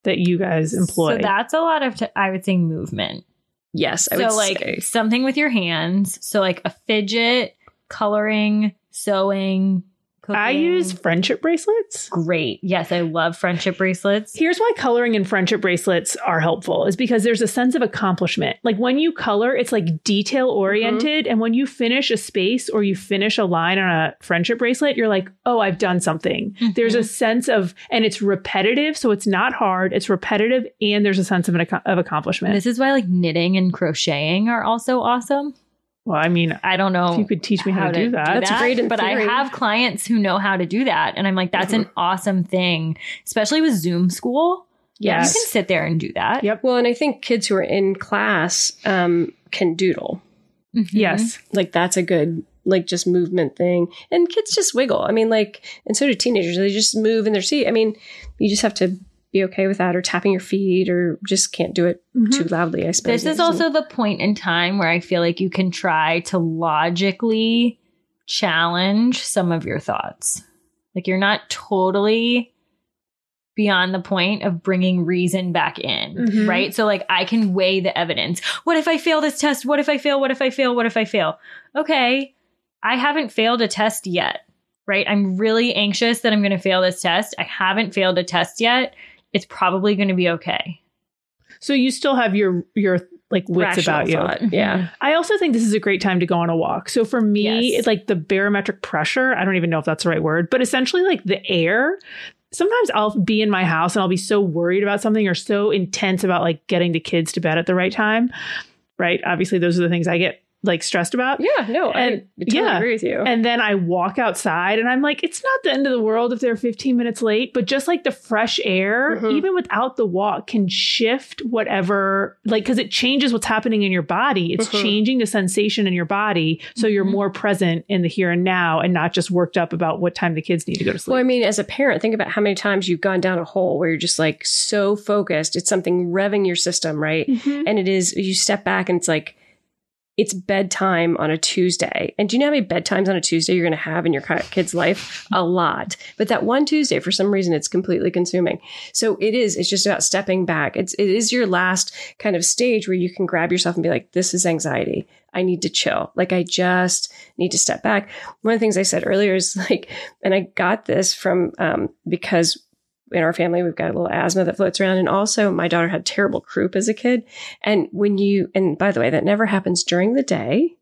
that you guys employ? So that's a lot of, t- I would say, movement. Yes, I so would like say. something with your hands. So like a fidget, coloring, sewing. Cooking. I use friendship bracelets. great. Yes, I love friendship bracelets. Here's why coloring and friendship bracelets are helpful is because there's a sense of accomplishment. Like when you color, it's like detail oriented. Mm-hmm. And when you finish a space or you finish a line on a friendship bracelet, you're like, oh, I've done something. Mm-hmm. There's a sense of, and it's repetitive. So it's not hard. It's repetitive. And there's a sense of, an, of accomplishment. This is why like knitting and crocheting are also awesome. Well, I mean, I don't know if you could teach me how, to do that. That's great but theory. I have clients who know how to do that, and I'm like, that's an awesome thing, especially with Zoom school. Yes. you can sit there and do that. Yep. well, and I think kids who are in class um, can doodle. Mhm. Yes. Like that's a good like just movement thing. And kids just wiggle. I mean, like, and so do teenagers. They just move in their seat. I mean, you just have to be okay with that, or tapping your feet, or just can't do it Mhm. too loudly. I suppose This is also the point in time where I feel like you can try to logically challenge some of your thoughts. Like you're not totally beyond the point of bringing reason back in, Mhm. right? So like I can weigh the evidence. What if I fail this test? What if I fail? What if I fail? What if I fail? Okay, I haven't failed a test yet, right? I'm really anxious that I'm going to fail this test. I haven't failed a test yet. It's probably going to be okay. So you still have your, your like wits rational about you. thought. Yeah. Mm-hmm. I also think this is a great time to go on a walk. So for me, Yes. it's like the barometric pressure. I don't even know if that's the right word, but essentially like the air. Sometimes I'll be in my house and I'll be so worried about something or so intense about like getting the kids to bed at the right time. Right. Obviously, those are the things I get like stressed about. Yeah, no, I And- totally yeah. agree with you. And then I walk outside and I'm like, it's not the end of the world if they're 15 minutes late, but just like the fresh air, Mhm. even without the walk, can shift whatever, like, because it changes what's happening in your body. It's Mhm. changing the sensation in your body. So you're Mhm. more present in the here and now and not just worked up about what time the kids need to go to sleep. Well, I mean, as a parent, think about how many times you've gone down a hole where you're just like so focused. It's something revving your system, right? Mhm. And it is, you step back and it's like, it's bedtime on a Tuesday. And do you know how many bedtimes on a Tuesday you're going to have in your kid's life? A lot. But that one Tuesday, for some reason, it's completely consuming. So it is, it's just about stepping back. It's, it is your last kind of stage where you can grab yourself and be like, this is anxiety. I need to chill. Like, I just need to step back. One of the things I said earlier is like, and I got this from, um, because in our family, we've got a little asthma that floats around. And also my daughter had terrible croup as a kid. And when you, and by the way, that never happens during the day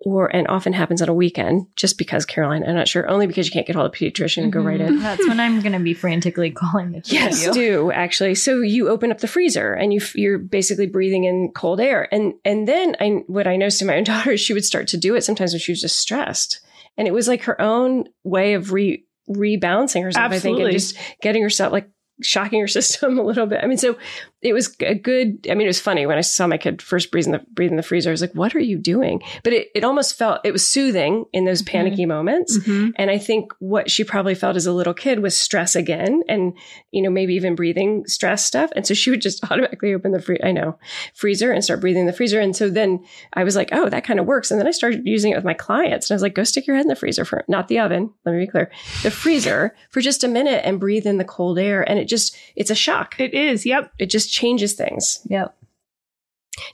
or, and often happens on a weekend just because Caroline, I'm not sure, only because you can't get hold of a pediatrician and go right in. Mhm. That's when I'm going to be frantically calling the Yes, you. do actually. So you open up the freezer and you f- you're basically breathing in cold air, and and then I what I noticed in my own daughter is she would start to do it sometimes when she was just stressed, and it was like her own way of re rebalancing herself. I think and just getting herself like shocking her system a little bit. I mean, so it was a good. I mean, it was funny when I saw my kid first breathe in the breathe in the freezer. I was like, "What are you doing?" But it it almost felt it was soothing in those Mhm. panicky moments. Mhm. And I think what she probably felt as a little kid was stress again and, you know, maybe even breathing stress stuff. And so she would just automatically open the free, I know, freezer and start breathing in the freezer. And so then I was like, oh, that kind of works. And then I started using it with my clients. And I was like, go stick your head in the freezer for, not the oven. Let me be clear, the freezer for just a minute and breathe in the cold air. And it just, it's a shock. It is. Yep. It just changes things. Yep.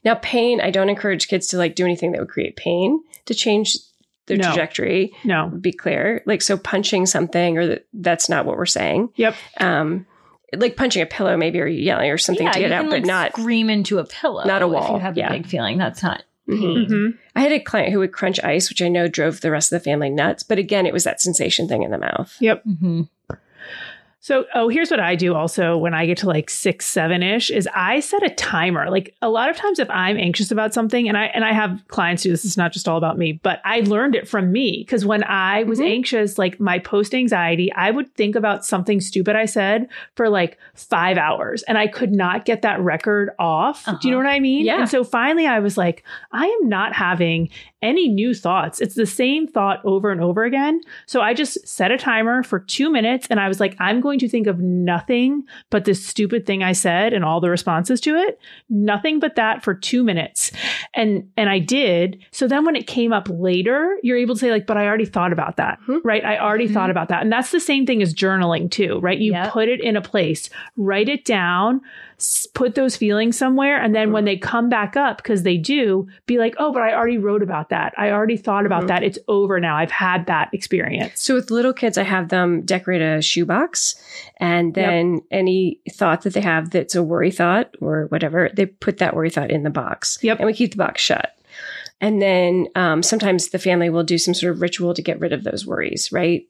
Now, pain, I don't encourage kids to like do anything that would create pain to change their No. trajectory No. be clear. Like, so punching something, or that that's not what we're saying. Yep. Um, like punching a pillow, maybe, or yelling, or something yeah, to get you out, can, but like, not. scream into a pillow. not a If wall, you have yeah. a big feeling, that's not Mhm. pain. hmm I had a client who would crunch ice, which I know drove the rest of the family nuts. But again, it was that sensation thing in the mouth. Yep. hmm So, oh, here's what I do also when I get to like six, seven ish is I set a timer. Like a lot of times if I'm anxious about something and I, and I have clients do this, it's not just all about me, but I learned it from me. Cause when I was Mhm. anxious, like my post anxiety, I would think about something stupid I said for like five hours and I could not get that record off. Do you know Uh-huh. what I mean? Yeah. And so finally I was like, I am not having any new thoughts. It's the same thought over and over again. So I just set a timer for two minutes and I was like, I'm going to think of nothing but this stupid thing I said and all the responses to it. Nothing but that for two minutes. And and I did. So then when it came up later, you're able to say, like, but I already thought about that. Mhm. Right. I already Mhm. thought about that. And that's the same thing as journaling too, right? You Yep. put it in a place, write it down, put those feelings somewhere. And then when they come back up, because they do, be like, oh, but I already wrote about that. I already thought about Mhm. that. It's over now. I've had that experience. So with little kids, I have them decorate a shoebox, and then any thought that they have that's a worry thought or whatever, they put that worry thought in the box. Yep. And we keep the box shut. And then um, sometimes the family will do some sort of ritual to get rid of those worries, right?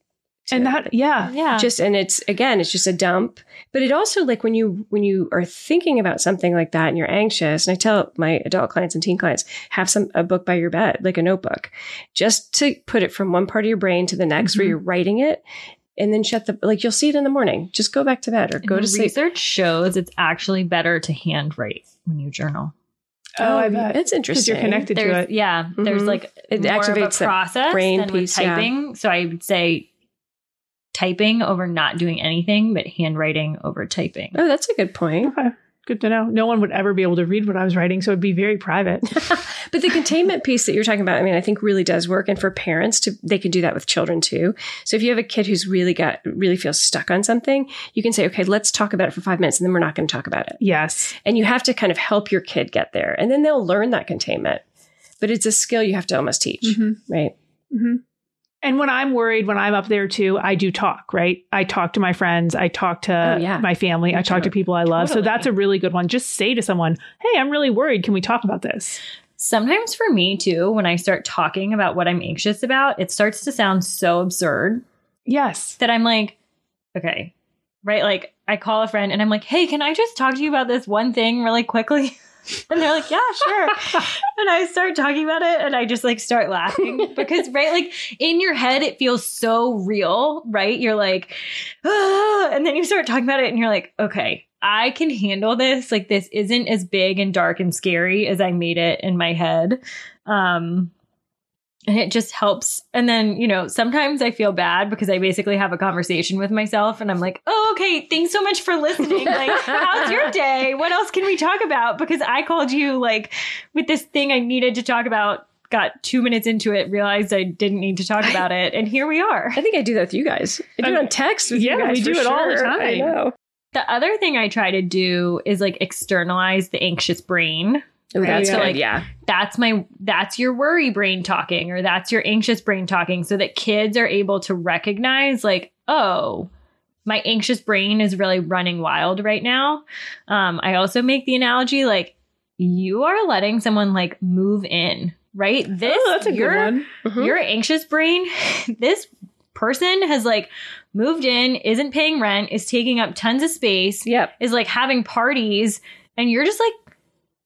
And that, yeah. Yeah. just and it's again it's just a dump but it also like when you when you are thinking about something like that and you're anxious and i tell my adult clients and teen clients have some a book by your bed like a notebook just to put it from one part of your brain to the next where Mhm. you're writing it and then shut the like you'll see it in the morning just go back to bed or go And to sleep Research shows it's actually better to handwrite when you journal. Oh, I bet. it's interesting you're connected to it. yeah, there's Mhm. like It more activates of that a process brain than piece, with yeah. typing. So I would say typing over not doing anything, but handwriting over typing. oh that's a good point Okay. Good to know. No one would ever be able to read what I was writing, so it'd be very private. but the containment piece that you're talking about, I mean, I think really does work. And for parents to, they can do that with children too. So if you have a kid who's really got, really feels stuck on something, you can say, okay, let's talk about it for five minutes and then we're not going to talk about it. yes. And you have to kind of help your kid get there and then they'll learn that containment. But it's a skill you have to almost teach, Mhm. right? hmm And when I'm worried, when I'm up there too, I do talk, right? I talk to my friends, I talk to Oh, yeah. my family, I talk to people I love. So that's a really good one. Just say to someone, hey, I'm really worried. Can we talk about this? Sometimes for me too, when I start talking about what I'm anxious about, it starts to sound so absurd Yes. that I'm like, okay, right? Like I call a friend and I'm like, hey, can I just talk to you about this one thing really quickly? And they're like, yeah, sure. and I start talking about it and I just like start laughing because, right, like in your head, it feels so real, right? You're like, ah, and then you start talking about it and you're like, okay, I can handle this. Like, this isn't as big and dark and scary as I made it in my head. Um, and it just helps. And then, you know, sometimes I feel bad because I basically have a conversation with myself and I'm like, oh, okay, thanks so much for listening. Like, how's your day? What else can we talk about? Because I called you like with this thing I needed to talk about, got two minutes into it, realized I didn't need to talk about it. And here we are. I think I do that with you guys. I do it Um, on text with yeah, you guys. we do it all the sure. I time. know. The other thing I try to do is like externalize the anxious brain. Oh, that's. Like- yeah. that's my that's your worry brain talking or that's your anxious brain talking so that kids are able to recognize like oh my anxious brain is really running wild right now um i also make the analogy like you are letting someone like move in right this oh, that's a your, good one. Mhm. your anxious brain this person has like moved in isn't paying rent is taking up tons of space Yep. is like having parties and you're just like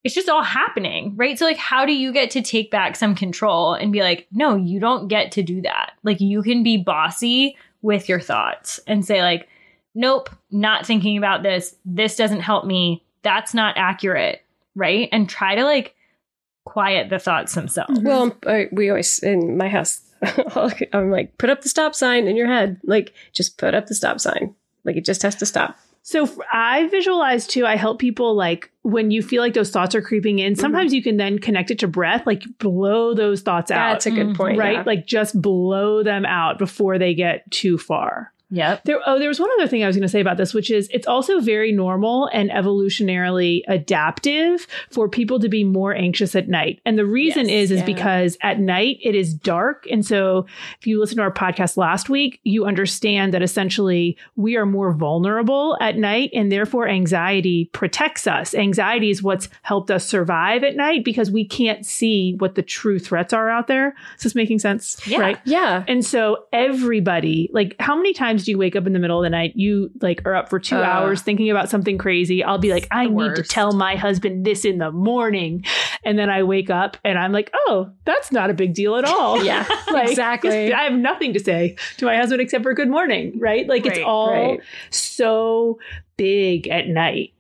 it's just all happening, right? So like how do you get to take back some control and be like, "No, you don't get to do that." Like you can be bossy with your thoughts and say like, "Nope, not thinking about this. This doesn't help me. That's not accurate." Right? And try to like quiet the thoughts themselves. Mm-hmm. Well, I, we always in my house. I'm like, put up the stop sign in your head. Like, just put up the stop sign. Like, it just has to stop. So I visualize too. I help people like when you feel like those thoughts are creeping in. Mm-hmm. Sometimes you can then connect it to breath, like blow those thoughts out. That's a good point, right? yeah. Like just blow them out before they get too far. Yep. There, oh, there was one other thing I was going to say about this, which is it's also very normal and evolutionarily adaptive for people to be more anxious at night. And the reason Yes, is, is yeah. because at night it is dark. And so if you listen to our podcast last week, you understand that essentially we are more vulnerable at night and therefore anxiety protects us. Anxiety is what's helped us survive at night because we can't see what the true threats are out there. Is this making sense? Yeah. Right. Yeah. And so everybody, like how many times times do you wake up in the middle of the night? You like are up for two Uh. hours thinking about something crazy. I'll be like, I need to tell my husband this in the morning. And then I wake up and I'm like, oh, that's not a big deal at all. Yeah, Like, exactly. I have nothing to say to my husband except for good morning, right? Like it's Right, all right. so big at night.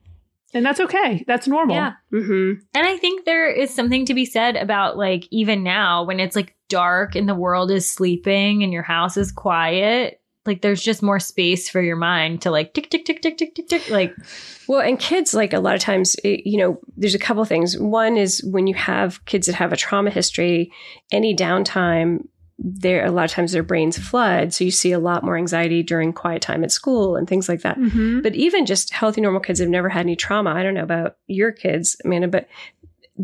And that's okay. That's normal. Yeah. Mm-hmm. And I think there is something to be said about like even now when it's like dark and the world is sleeping and your house is quiet, like there's just more space for your mind to like tick tick tick tick tick tick tick like Well, and kids, like a lot of times, it, you know, there's a couple things. One is when you have kids that have a trauma history, any downtime, there a lot of times their brains flood, so you see a lot more anxiety during quiet time at school and things like that. Mhm. But even just healthy, normal kids have never had any trauma. I don't know about your kids, Amanda, but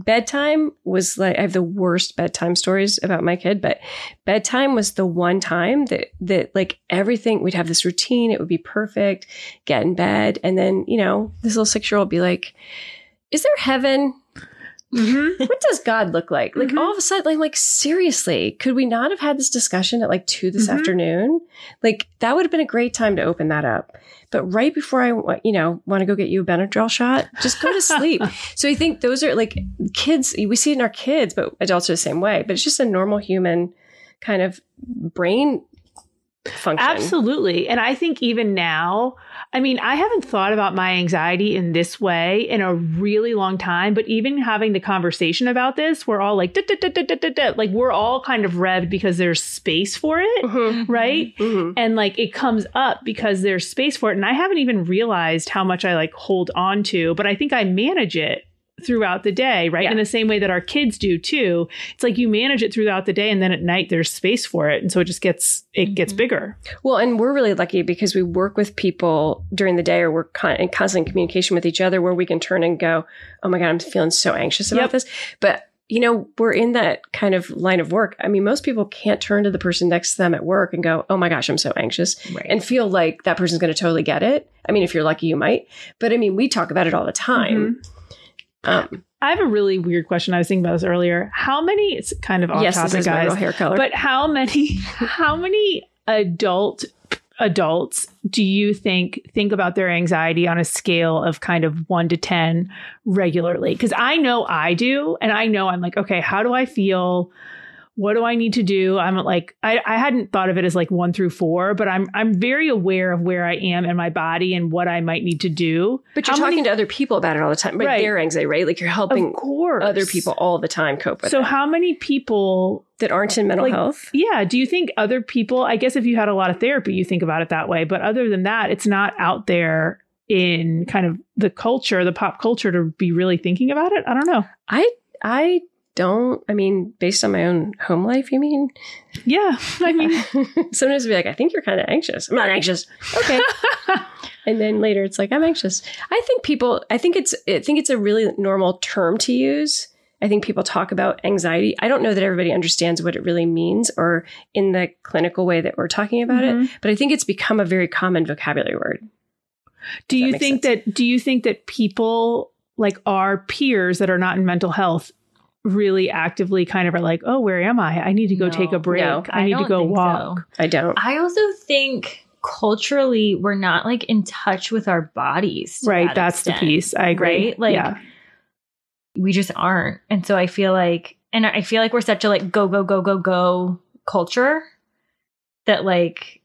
bedtime was like I have the worst bedtime stories about my kid, but bedtime was the one time that that like everything we'd have this routine, it would be perfect, get in bed, and then, you know, this little six year old be like, Is there heaven? Mhm. What does God look like? Like Mhm. all of a sudden, like, like seriously, could we not have had this discussion at like two this Mhm. afternoon? Like that would have been a great time to open that up. But right before I, you know, want to go get you a Benadryl shot, just go to sleep. so I think those are like kids. We see it in our kids, but adults are the same way. But it's just a normal human kind of brain function. Absolutely. And I think even now, I mean, I haven't thought about my anxiety in this way in a really long time, but even having the conversation about this, we're all like, like we're all kind of revved because there's space for it, Mhm. right? Mhm. And like it comes up because there's space for it. And I haven't even realized how much I like hold on to, but I think I manage it throughout the day, right? Yeah. In the same way that our kids do too. It's like you manage it throughout the day and then at night there's space for it. And so it just gets, it gets Mhm. bigger. Well, and we're really lucky because we work with people during the day or we're con- in constant communication with each other where we can turn and go, oh my God, I'm feeling so anxious about Yep. this. But, you know, we're in that kind of line of work. I mean, most people can't turn to the person next to them at work and go, oh my gosh, I'm so anxious right. and feel like that person's going to totally get it. I mean, if you're lucky, you might. But I mean, we talk about it all the time. Um, I have a really weird question. I was thinking about this earlier. How many? It's kind of off yes, topic, guys. hair color. But how many? How many adult adults do you think think about their anxiety on a scale of kind of one to ten regularly? Because I know I do, and I know I'm like, okay, how do I feel? What do I need to do? I'm like, I, I hadn't thought of it as like one through four, but I'm I'm very aware of where I am in my body and what I might need to do. But you're How talking many- to other people about it all the time. Like Right. their anxiety, right? Like you're helping other people all the time cope with So it So how many people that aren't in mental like, health. Yeah. Do you think other people, I guess if you had a lot of therapy, you think about it that way. But other than that, it's not out there in kind of the culture, the pop culture to be really thinking about it. I don't know. I I don't. I mean, based on my own home life, you mean? Yeah. I mean, Sometimes I'll be like, I think you're kind of anxious. I'm not anxious. Okay. and then later it's like, I'm anxious. I think people. I think it's. I think it's a really normal term to use. I think people talk about anxiety. I don't know that everybody understands what it really means or in the clinical way that we're talking about it, Mhm. but I think it's become a very common vocabulary word. do that you makes think that, do you think that people like our peers that are not in mental health really actively kind of are like, oh, where am I? I need to go No. take a break. No, I need to go think walk. so. I don't. I also think culturally we're not like in touch with our bodies. Right. that That's the piece. I agree. Right? Like yeah. we just aren't. And so I feel like and I feel like we're such a like go go go go go culture that like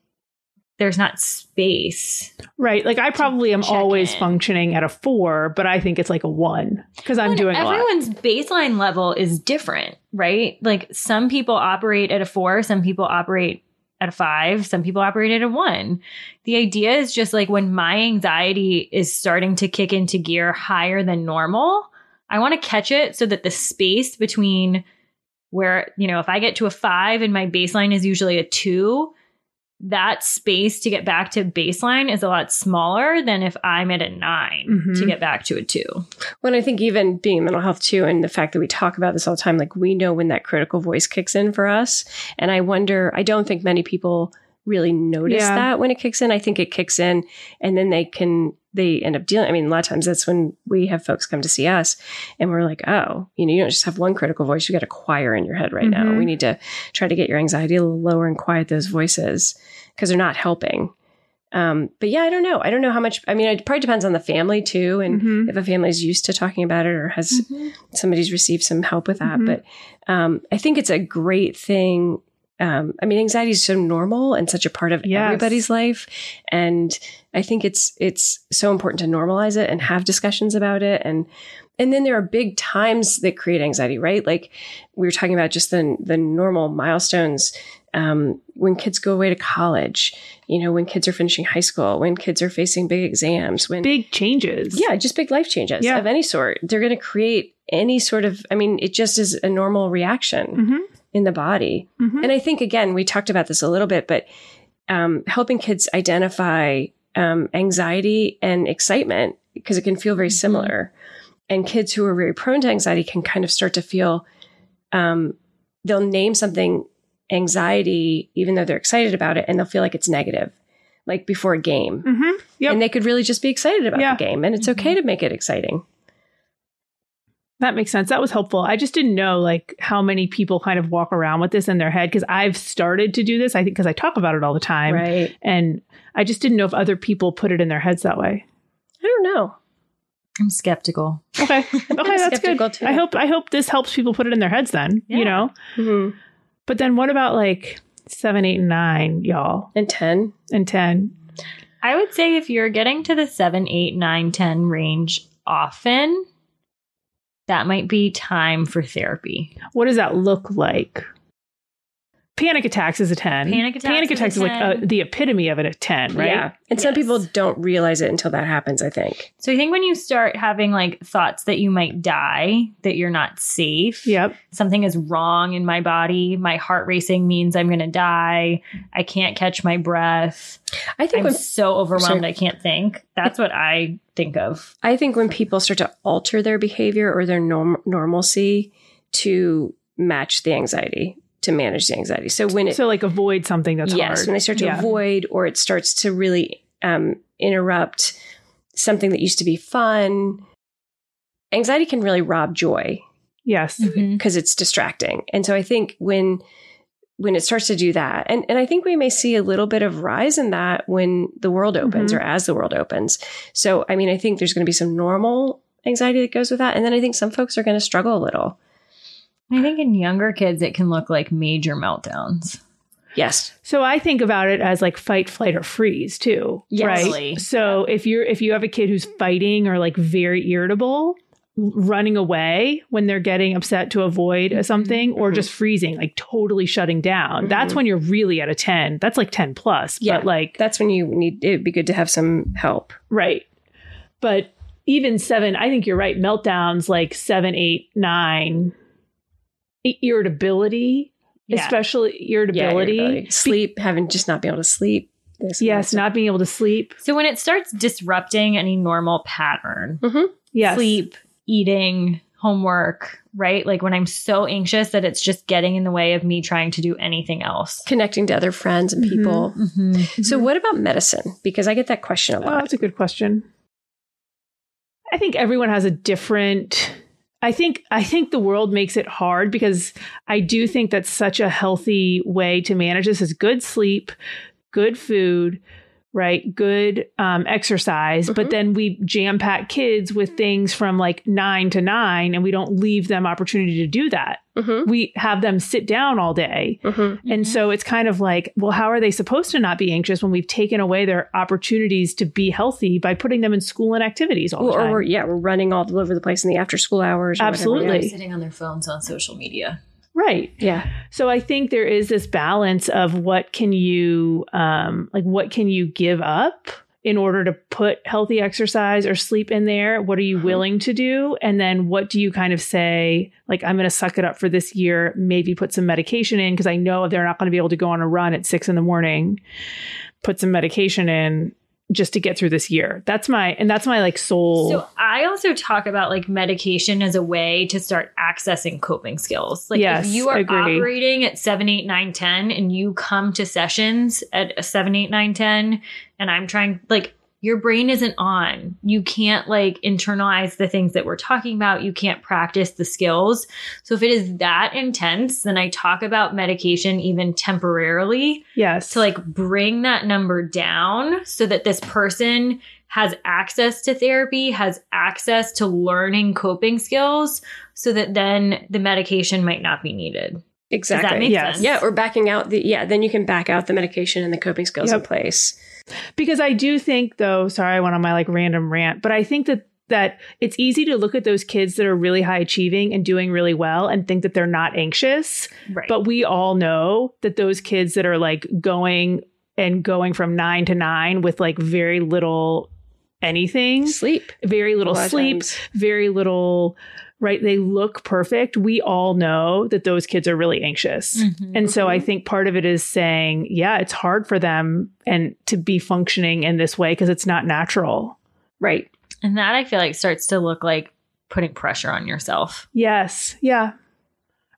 there's not space. Right. Like I probably am always in. functioning at a four, but I think it's like a one because I'm doing everyone's baseline level is different, right? Like some people operate at a four, some people operate at a five, some people operate at a one. The idea is just like when my anxiety is starting to kick into gear higher than normal, I want to catch it so that the space between where, you know, if I get to a five and my baseline is usually a two, that space to get back to baseline is a lot smaller than if I'm at a 9 Mhm. to get back to a two. When I think even being mental health too, and the fact that we talk about this all the time, like we know when that critical voice kicks in for us. And I wonder, I don't think many people really notice Yeah. that when it kicks in. I think it kicks in and then they can, they end up dealing. I mean, a lot of times that's when we have folks come to see us and we're like, oh, you know, you don't just have one critical voice, you got a choir in your head right now. Mhm. We need to try to get your anxiety a little lower and quiet those voices because they're not helping. Um, but yeah, I don't know. I don't know how much. I mean, it probably depends on the family too, and Mhm. if a family's used to talking about it or has somebody's received some help with that. Mhm. But um, I think it's a great thing. Um, I mean, anxiety is so normal and such a part of Yes. everybody's life, and I think it's it's so important to normalize it and have discussions about it. And and then there are big times that create anxiety, right? Like we were talking about just the the normal milestones um, when kids go away to college. You know, when kids are finishing high school, when kids are facing big exams, when Big changes. yeah, just big life changes Yeah. of any sort. They're going to create any sort of, I mean, it just is a normal reaction Mhm. In the body. Mhm. And I think, again, we talked about this a little bit, but um, helping kids identify um, anxiety and excitement, because it can feel very similar. And kids who are very prone to anxiety can kind of start to feel, um, they'll name something anxiety, even though they're excited about it, and they'll feel like it's negative, like before a game Mhm. Yep. and they could really just be excited about Yeah. the game and it's okay to make it exciting That makes sense. That was helpful. I just didn't know like how many people kind of walk around with this in their head because I've started to do this. I think because I talk about it all the time, right and I just didn't know if other people put it in their heads that way. i don't know I'm skeptical. Okay, okay, that's skeptical, good. too. I hope I hope this helps people put it in their heads. Then Yeah. you know. Mhm. But then what about like seven, eight, nine, y'all, and 10 and ten? I would say if you're getting to the 7, 8, 9, 10 range often, that might be time for therapy. What does that look like? Panic attacks is a ten. Panic attacks Panic is a attacks is like uh 10. the epitome of it a ten, right? yeah and some Yes. people don't realize it until that happens i think So I think when you start having like thoughts that you might die, that you're not safe, Yep. something is wrong in my body, my heart racing means I'm going to die, I can't catch my breath, i think I'm when so overwhelmed Sorry. I can't think. That's what I think of. i think when people start to alter their behavior or their norm- normalcy to match the anxiety to manage the anxiety so when it So like avoid something that's yes hard. when they start to Yeah. avoid or it starts to really um, interrupt something that used to be fun anxiety can really rob joy Yes. Mm-hmm. because it's distracting. And so I think when when it starts to do that, and, and I think we may see a little bit of rise in that when the world opens Mhm. or as the world opens. So I mean, I think there's going to be some normal anxiety that goes with that. And then I think some folks are going to struggle a little. I think in younger kids, it can look like major meltdowns. Yes. So I think about it as like fight, flight, or freeze too. Yes. Right. So if you're if you have a kid who's fighting or like very irritable, running away when they're getting upset to avoid a something, or Mhm. just freezing, like totally shutting down. That's Mhm. when you're really at a 10. That's like 10 plus. Yeah. But like That's when you need, it'd be good to have some help. Right. But even seven, I think you're right. Meltdowns like seven, eight, nine, I- irritability, Yeah. especially irritability. Yeah, irritability. Sleep, having just not being able to sleep. This and Yes, not being able to sleep. So when it starts disrupting any normal pattern, Yes. sleep, eating, homework, right? Like when I'm so anxious that it's just getting in the way of me trying to do anything else. Connecting to other friends and Mhm. people. Mm-hmm. So, what about medicine? Because I get that question a Oh, lot. that's a good question. I think everyone has a different I think I think the world makes it hard because I do think that's such a healthy way to manage this is good sleep, good food, right? Good um, exercise. But Mhm. then we jam pack kids with things from like nine to nine, and we don't leave them opportunity to do that. Mhm. We have them sit down all day. Mhm. And so it's kind of like, well, how are they supposed to not be anxious when we've taken away their opportunities to be healthy by putting them in school and activities all the Or, time? or we're, yeah, we're running all over the place in the after school hours. or Absolutely. yeah. Sitting on their phones on social media. Right. Yeah. So I think there is this balance of what can you, um, like, what can you give up in order to put healthy exercise or sleep in there? What are you Mhm. willing to do? And then what do you kind of say, like, I'm going to suck it up for this year, maybe put some medication in because I know they're not going to be able to go on a run at six in the morning. Put some medication in just to get through this year. That's my, and that's my like soul. So I also talk about like medication as a way to start accessing coping skills. Like Yes, if you are agree. operating at 7, 8, 9, 10 and you come to sessions at a 7, 8, 9, 10 and I'm trying like your brain isn't on. You can't like internalize the things that we're talking about. You can't practice the skills. So if it is that intense, then I talk about medication even temporarily Yes. to like bring that number down so that this person has access to therapy, has access to learning coping skills so that then the medication might not be needed. Exactly. Does that make Yes. sense? yeah, or backing out the yeah, then you can back out the medication and the coping skills in place. Because I do think though, sorry, I went on my like random rant, but I think that that it's easy to look at those kids that are really high achieving and doing really well and think that they're not anxious. Right. But we all know that those kids that are like going and going from nine to nine with like very little anything, Sleep. very little a lot of sleep, times. very little, right? They look perfect. We all know that those kids are really anxious. Mhm. And so I think part of it is saying, yeah, it's hard for them and to be functioning in this way because it's not natural. Right. And that I feel like starts to look like putting pressure on yourself. Yes. Yeah.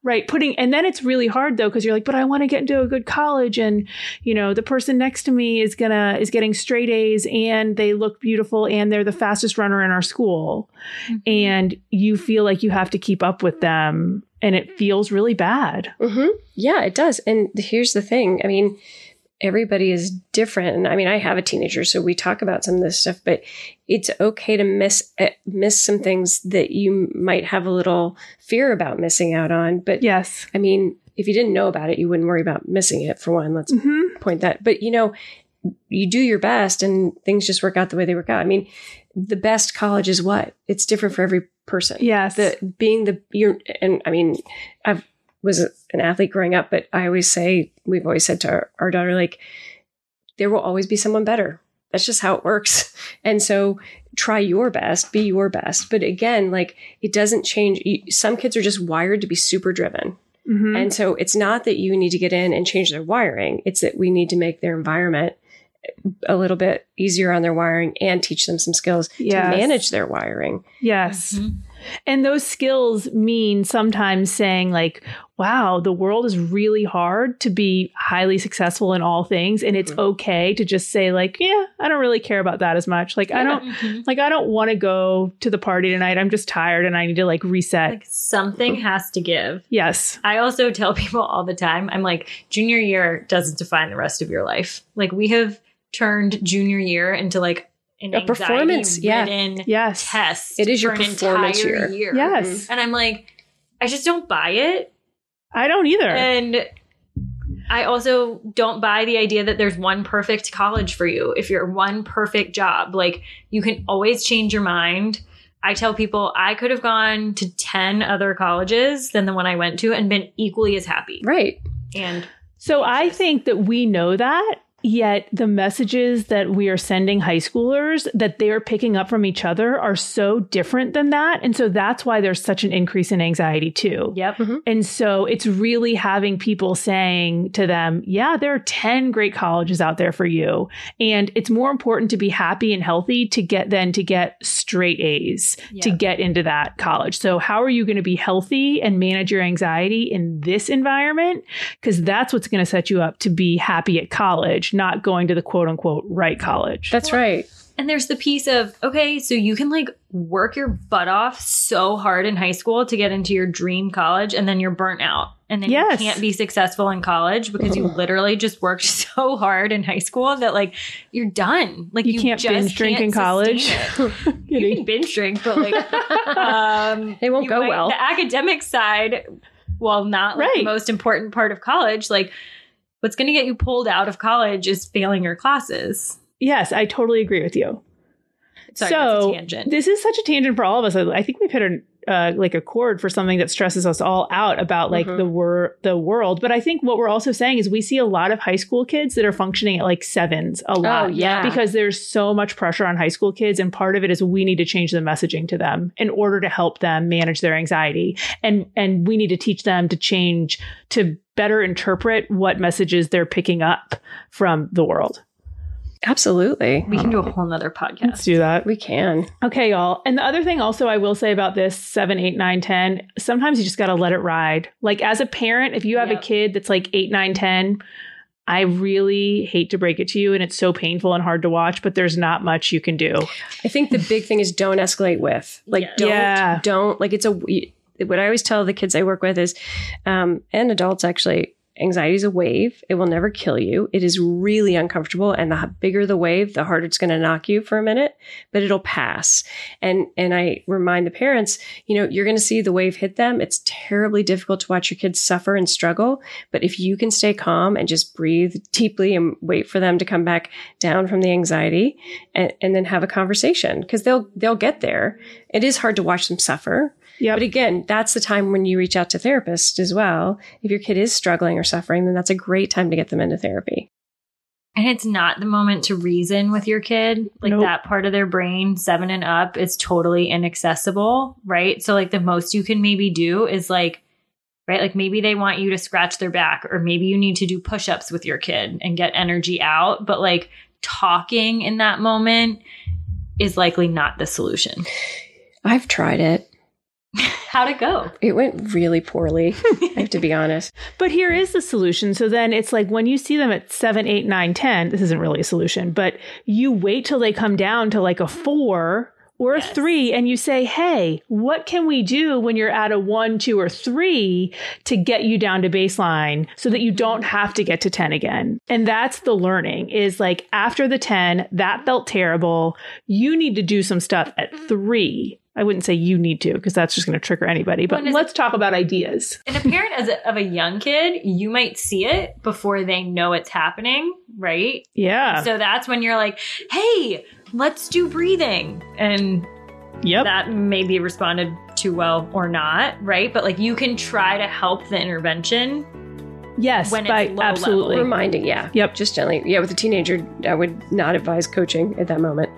Right. Putting, and then it's really hard though, because you're like, but I want to get into a good college. And, you know, the person next to me is gonna, is getting straight A's and they look beautiful and they're the fastest runner in our school. And you feel like you have to keep up with them and it feels really bad. hmm Yeah, it does. And here's the thing. I mean, everybody is different. And I mean, I have a teenager, so we talk about some of this stuff, but it's okay to miss eh, miss some things that you might have a little fear about missing out on. But Yes. I mean, if you didn't know about it, you wouldn't worry about missing it for one. Let's hmm point that. But you know, you do your best and things just work out the way they work out. I mean, the best college is what? It's different for every person. Yes. The being the you're and I mean, I've was an athlete growing up, but I always say we've always said to our, our daughter, like, there will always be someone better. That's just how it works. And so try your best, be your best. But again, like it doesn't change. You, some kids are just wired to be super driven. Mhm. And so it's not that you need to get in and change their wiring. It's that we need to make their environment a little bit easier on their wiring and teach them some skills Yes. to manage their wiring. Yes. Mhm. And those skills mean sometimes saying, like, wow, the world is really hard to be highly successful in all things. And it's Mhm. okay to just say, like, yeah, I don't really care about that as much. Like, I don't. Mhm. Like I don't want to go to the party tonight. I'm just tired and I need to like reset. Like something has to give. yes. I also tell people all the time, I'm like, junior year doesn't define the rest of your life. Like we have turned junior year into like an A performance, yeah. Yes. test. It is your performance entire year. Yes. Mm-hmm. And I'm like, I just don't buy it. I don't either. And I also don't buy the idea that there's one perfect college for you. If you're one perfect job, like you can always change your mind. I tell people I could have gone to 10 other colleges than the one I went to and been equally as happy. Right. And So I think that we know that, yet the messages that we are sending high schoolers that they are picking up from each other are so different than that. And so that's why there's such an increase in anxiety too. yep. Mm-hmm. And so it's really having people saying to them, yeah, there are 10 great colleges out there for you. And it's more important to be happy and healthy to get than to get straight A's to get into that college. So how are you going to be healthy and manage your anxiety in this environment? Because that's what's going to set you up to be happy at college, not going to the quote unquote right college. That's right. And there's the piece of, okay, so you can like work your butt off so hard in high school to get into your dream college and then you're burnt out. And then Yes. you can't be successful in college because you literally just worked so hard in high school that like you're done. Like You you, can't just binge drink can't in college. sustain you can binge drink, but like um It won't go might- well. The academic side, while not like, Right. the most important part of college, like what's gonna get you pulled out of college is failing your classes. yes, I totally agree with you. Sorry, so that's a tangent. this is such a tangent for all of us. I, I think we've hit a uh, like a chord for something that stresses us all out about like Mhm. the wor- the world. But I think what we're also saying is we see a lot of high school kids that are functioning at like sevens a lot. Oh, yeah. because there's so much pressure on high school kids, and part of it is we need to change the messaging to them in order to help them manage their anxiety, and and we need to teach them to change to better interpret what messages they're picking up from the world. Absolutely. we can do a whole nother podcast. Let's do that. We can. Okay, y'all. And the other thing also I will say about this 7, 8, 9, 10, sometimes you just got to let it ride. Like as a parent, if you have Yep. a kid that's like 8, 9, 10, I really hate to break it to you, and it's so painful and hard to watch, but there's not much you can do. I think the big thing is don't escalate with. Like, Yeah. don't, Yeah. don't, like, it's a, what I always tell the kids I work with is, um, and adults actually, anxiety is a wave. It will never kill you. It is really uncomfortable. And the bigger the wave, the harder it's going to knock you for a minute, but it'll pass. And, and I remind the parents, you know, you're going to see the wave hit them. It's terribly difficult to watch your kids suffer and struggle. But if you can stay calm and just breathe deeply and wait for them to come back down from the anxiety and, and then have a conversation because they'll, they'll get there. It is hard to watch them suffer. Yep. But again, that's the time when you reach out to therapists as well. If your kid is struggling or suffering, then that's a great time to get them into therapy. And it's not the moment to reason with your kid. Like Nope. that part of their brain, seven and up, is totally inaccessible, right? So, like, the most you can maybe do is like, right? Like, maybe they want you to scratch their back, or maybe you need to do push ups with your kid and get energy out. But like, talking in that moment is likely not the solution. I've tried it. How'd it go? It went really poorly. I have to be honest. But here is the solution. So then it's like when you see them at seven, eight, nine, ten, this isn't really a solution, but you wait till they come down to like a four or a three and you say, Hey, what can we do when you're at a one, two, or three to get you down to baseline so that you don't mm-hmm. have to get to 10 again? And that's the learning is like after the 10, that felt terrible. You need to do some stuff at three. I wouldn't say you need to because that's just going to trigger anybody, but let's talk about ideas. And a parent as a, of a young kid, you might see it before they know it's happening, right? Yeah. So that's when you're like, hey, let's do breathing. And yep. that may be responded to well or not, right? But like you can try to help the intervention. Yes, when it's by, low absolutely. level. Reminding, yeah. Yep. Just gently. Yeah, with a teenager, I would not advise coaching at that moment.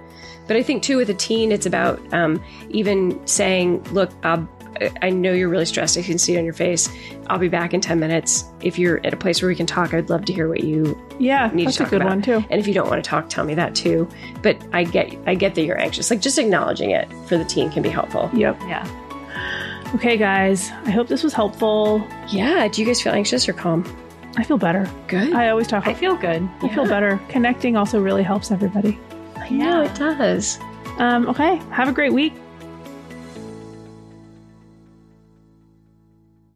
But I think too, with a teen, it's about um, even saying, look, Bob, I- I know you're really stressed. I can see it on your face. I'll be back in 10 minutes. If you're at a place where we can talk, I'd love to hear what you Yeah, need that's to a talk good about. one too. And if you don't want to talk, tell me that too. But I get, I get that you're anxious. Like just acknowledging it for the teen can be helpful. Yep. Yeah. Okay, guys. I hope this was helpful. Yeah. Do you guys feel anxious or calm? I feel better. Good. I always talk. I feel good. I feel better. Connecting also really helps everybody. I know it does. Um, okay. Have a great week.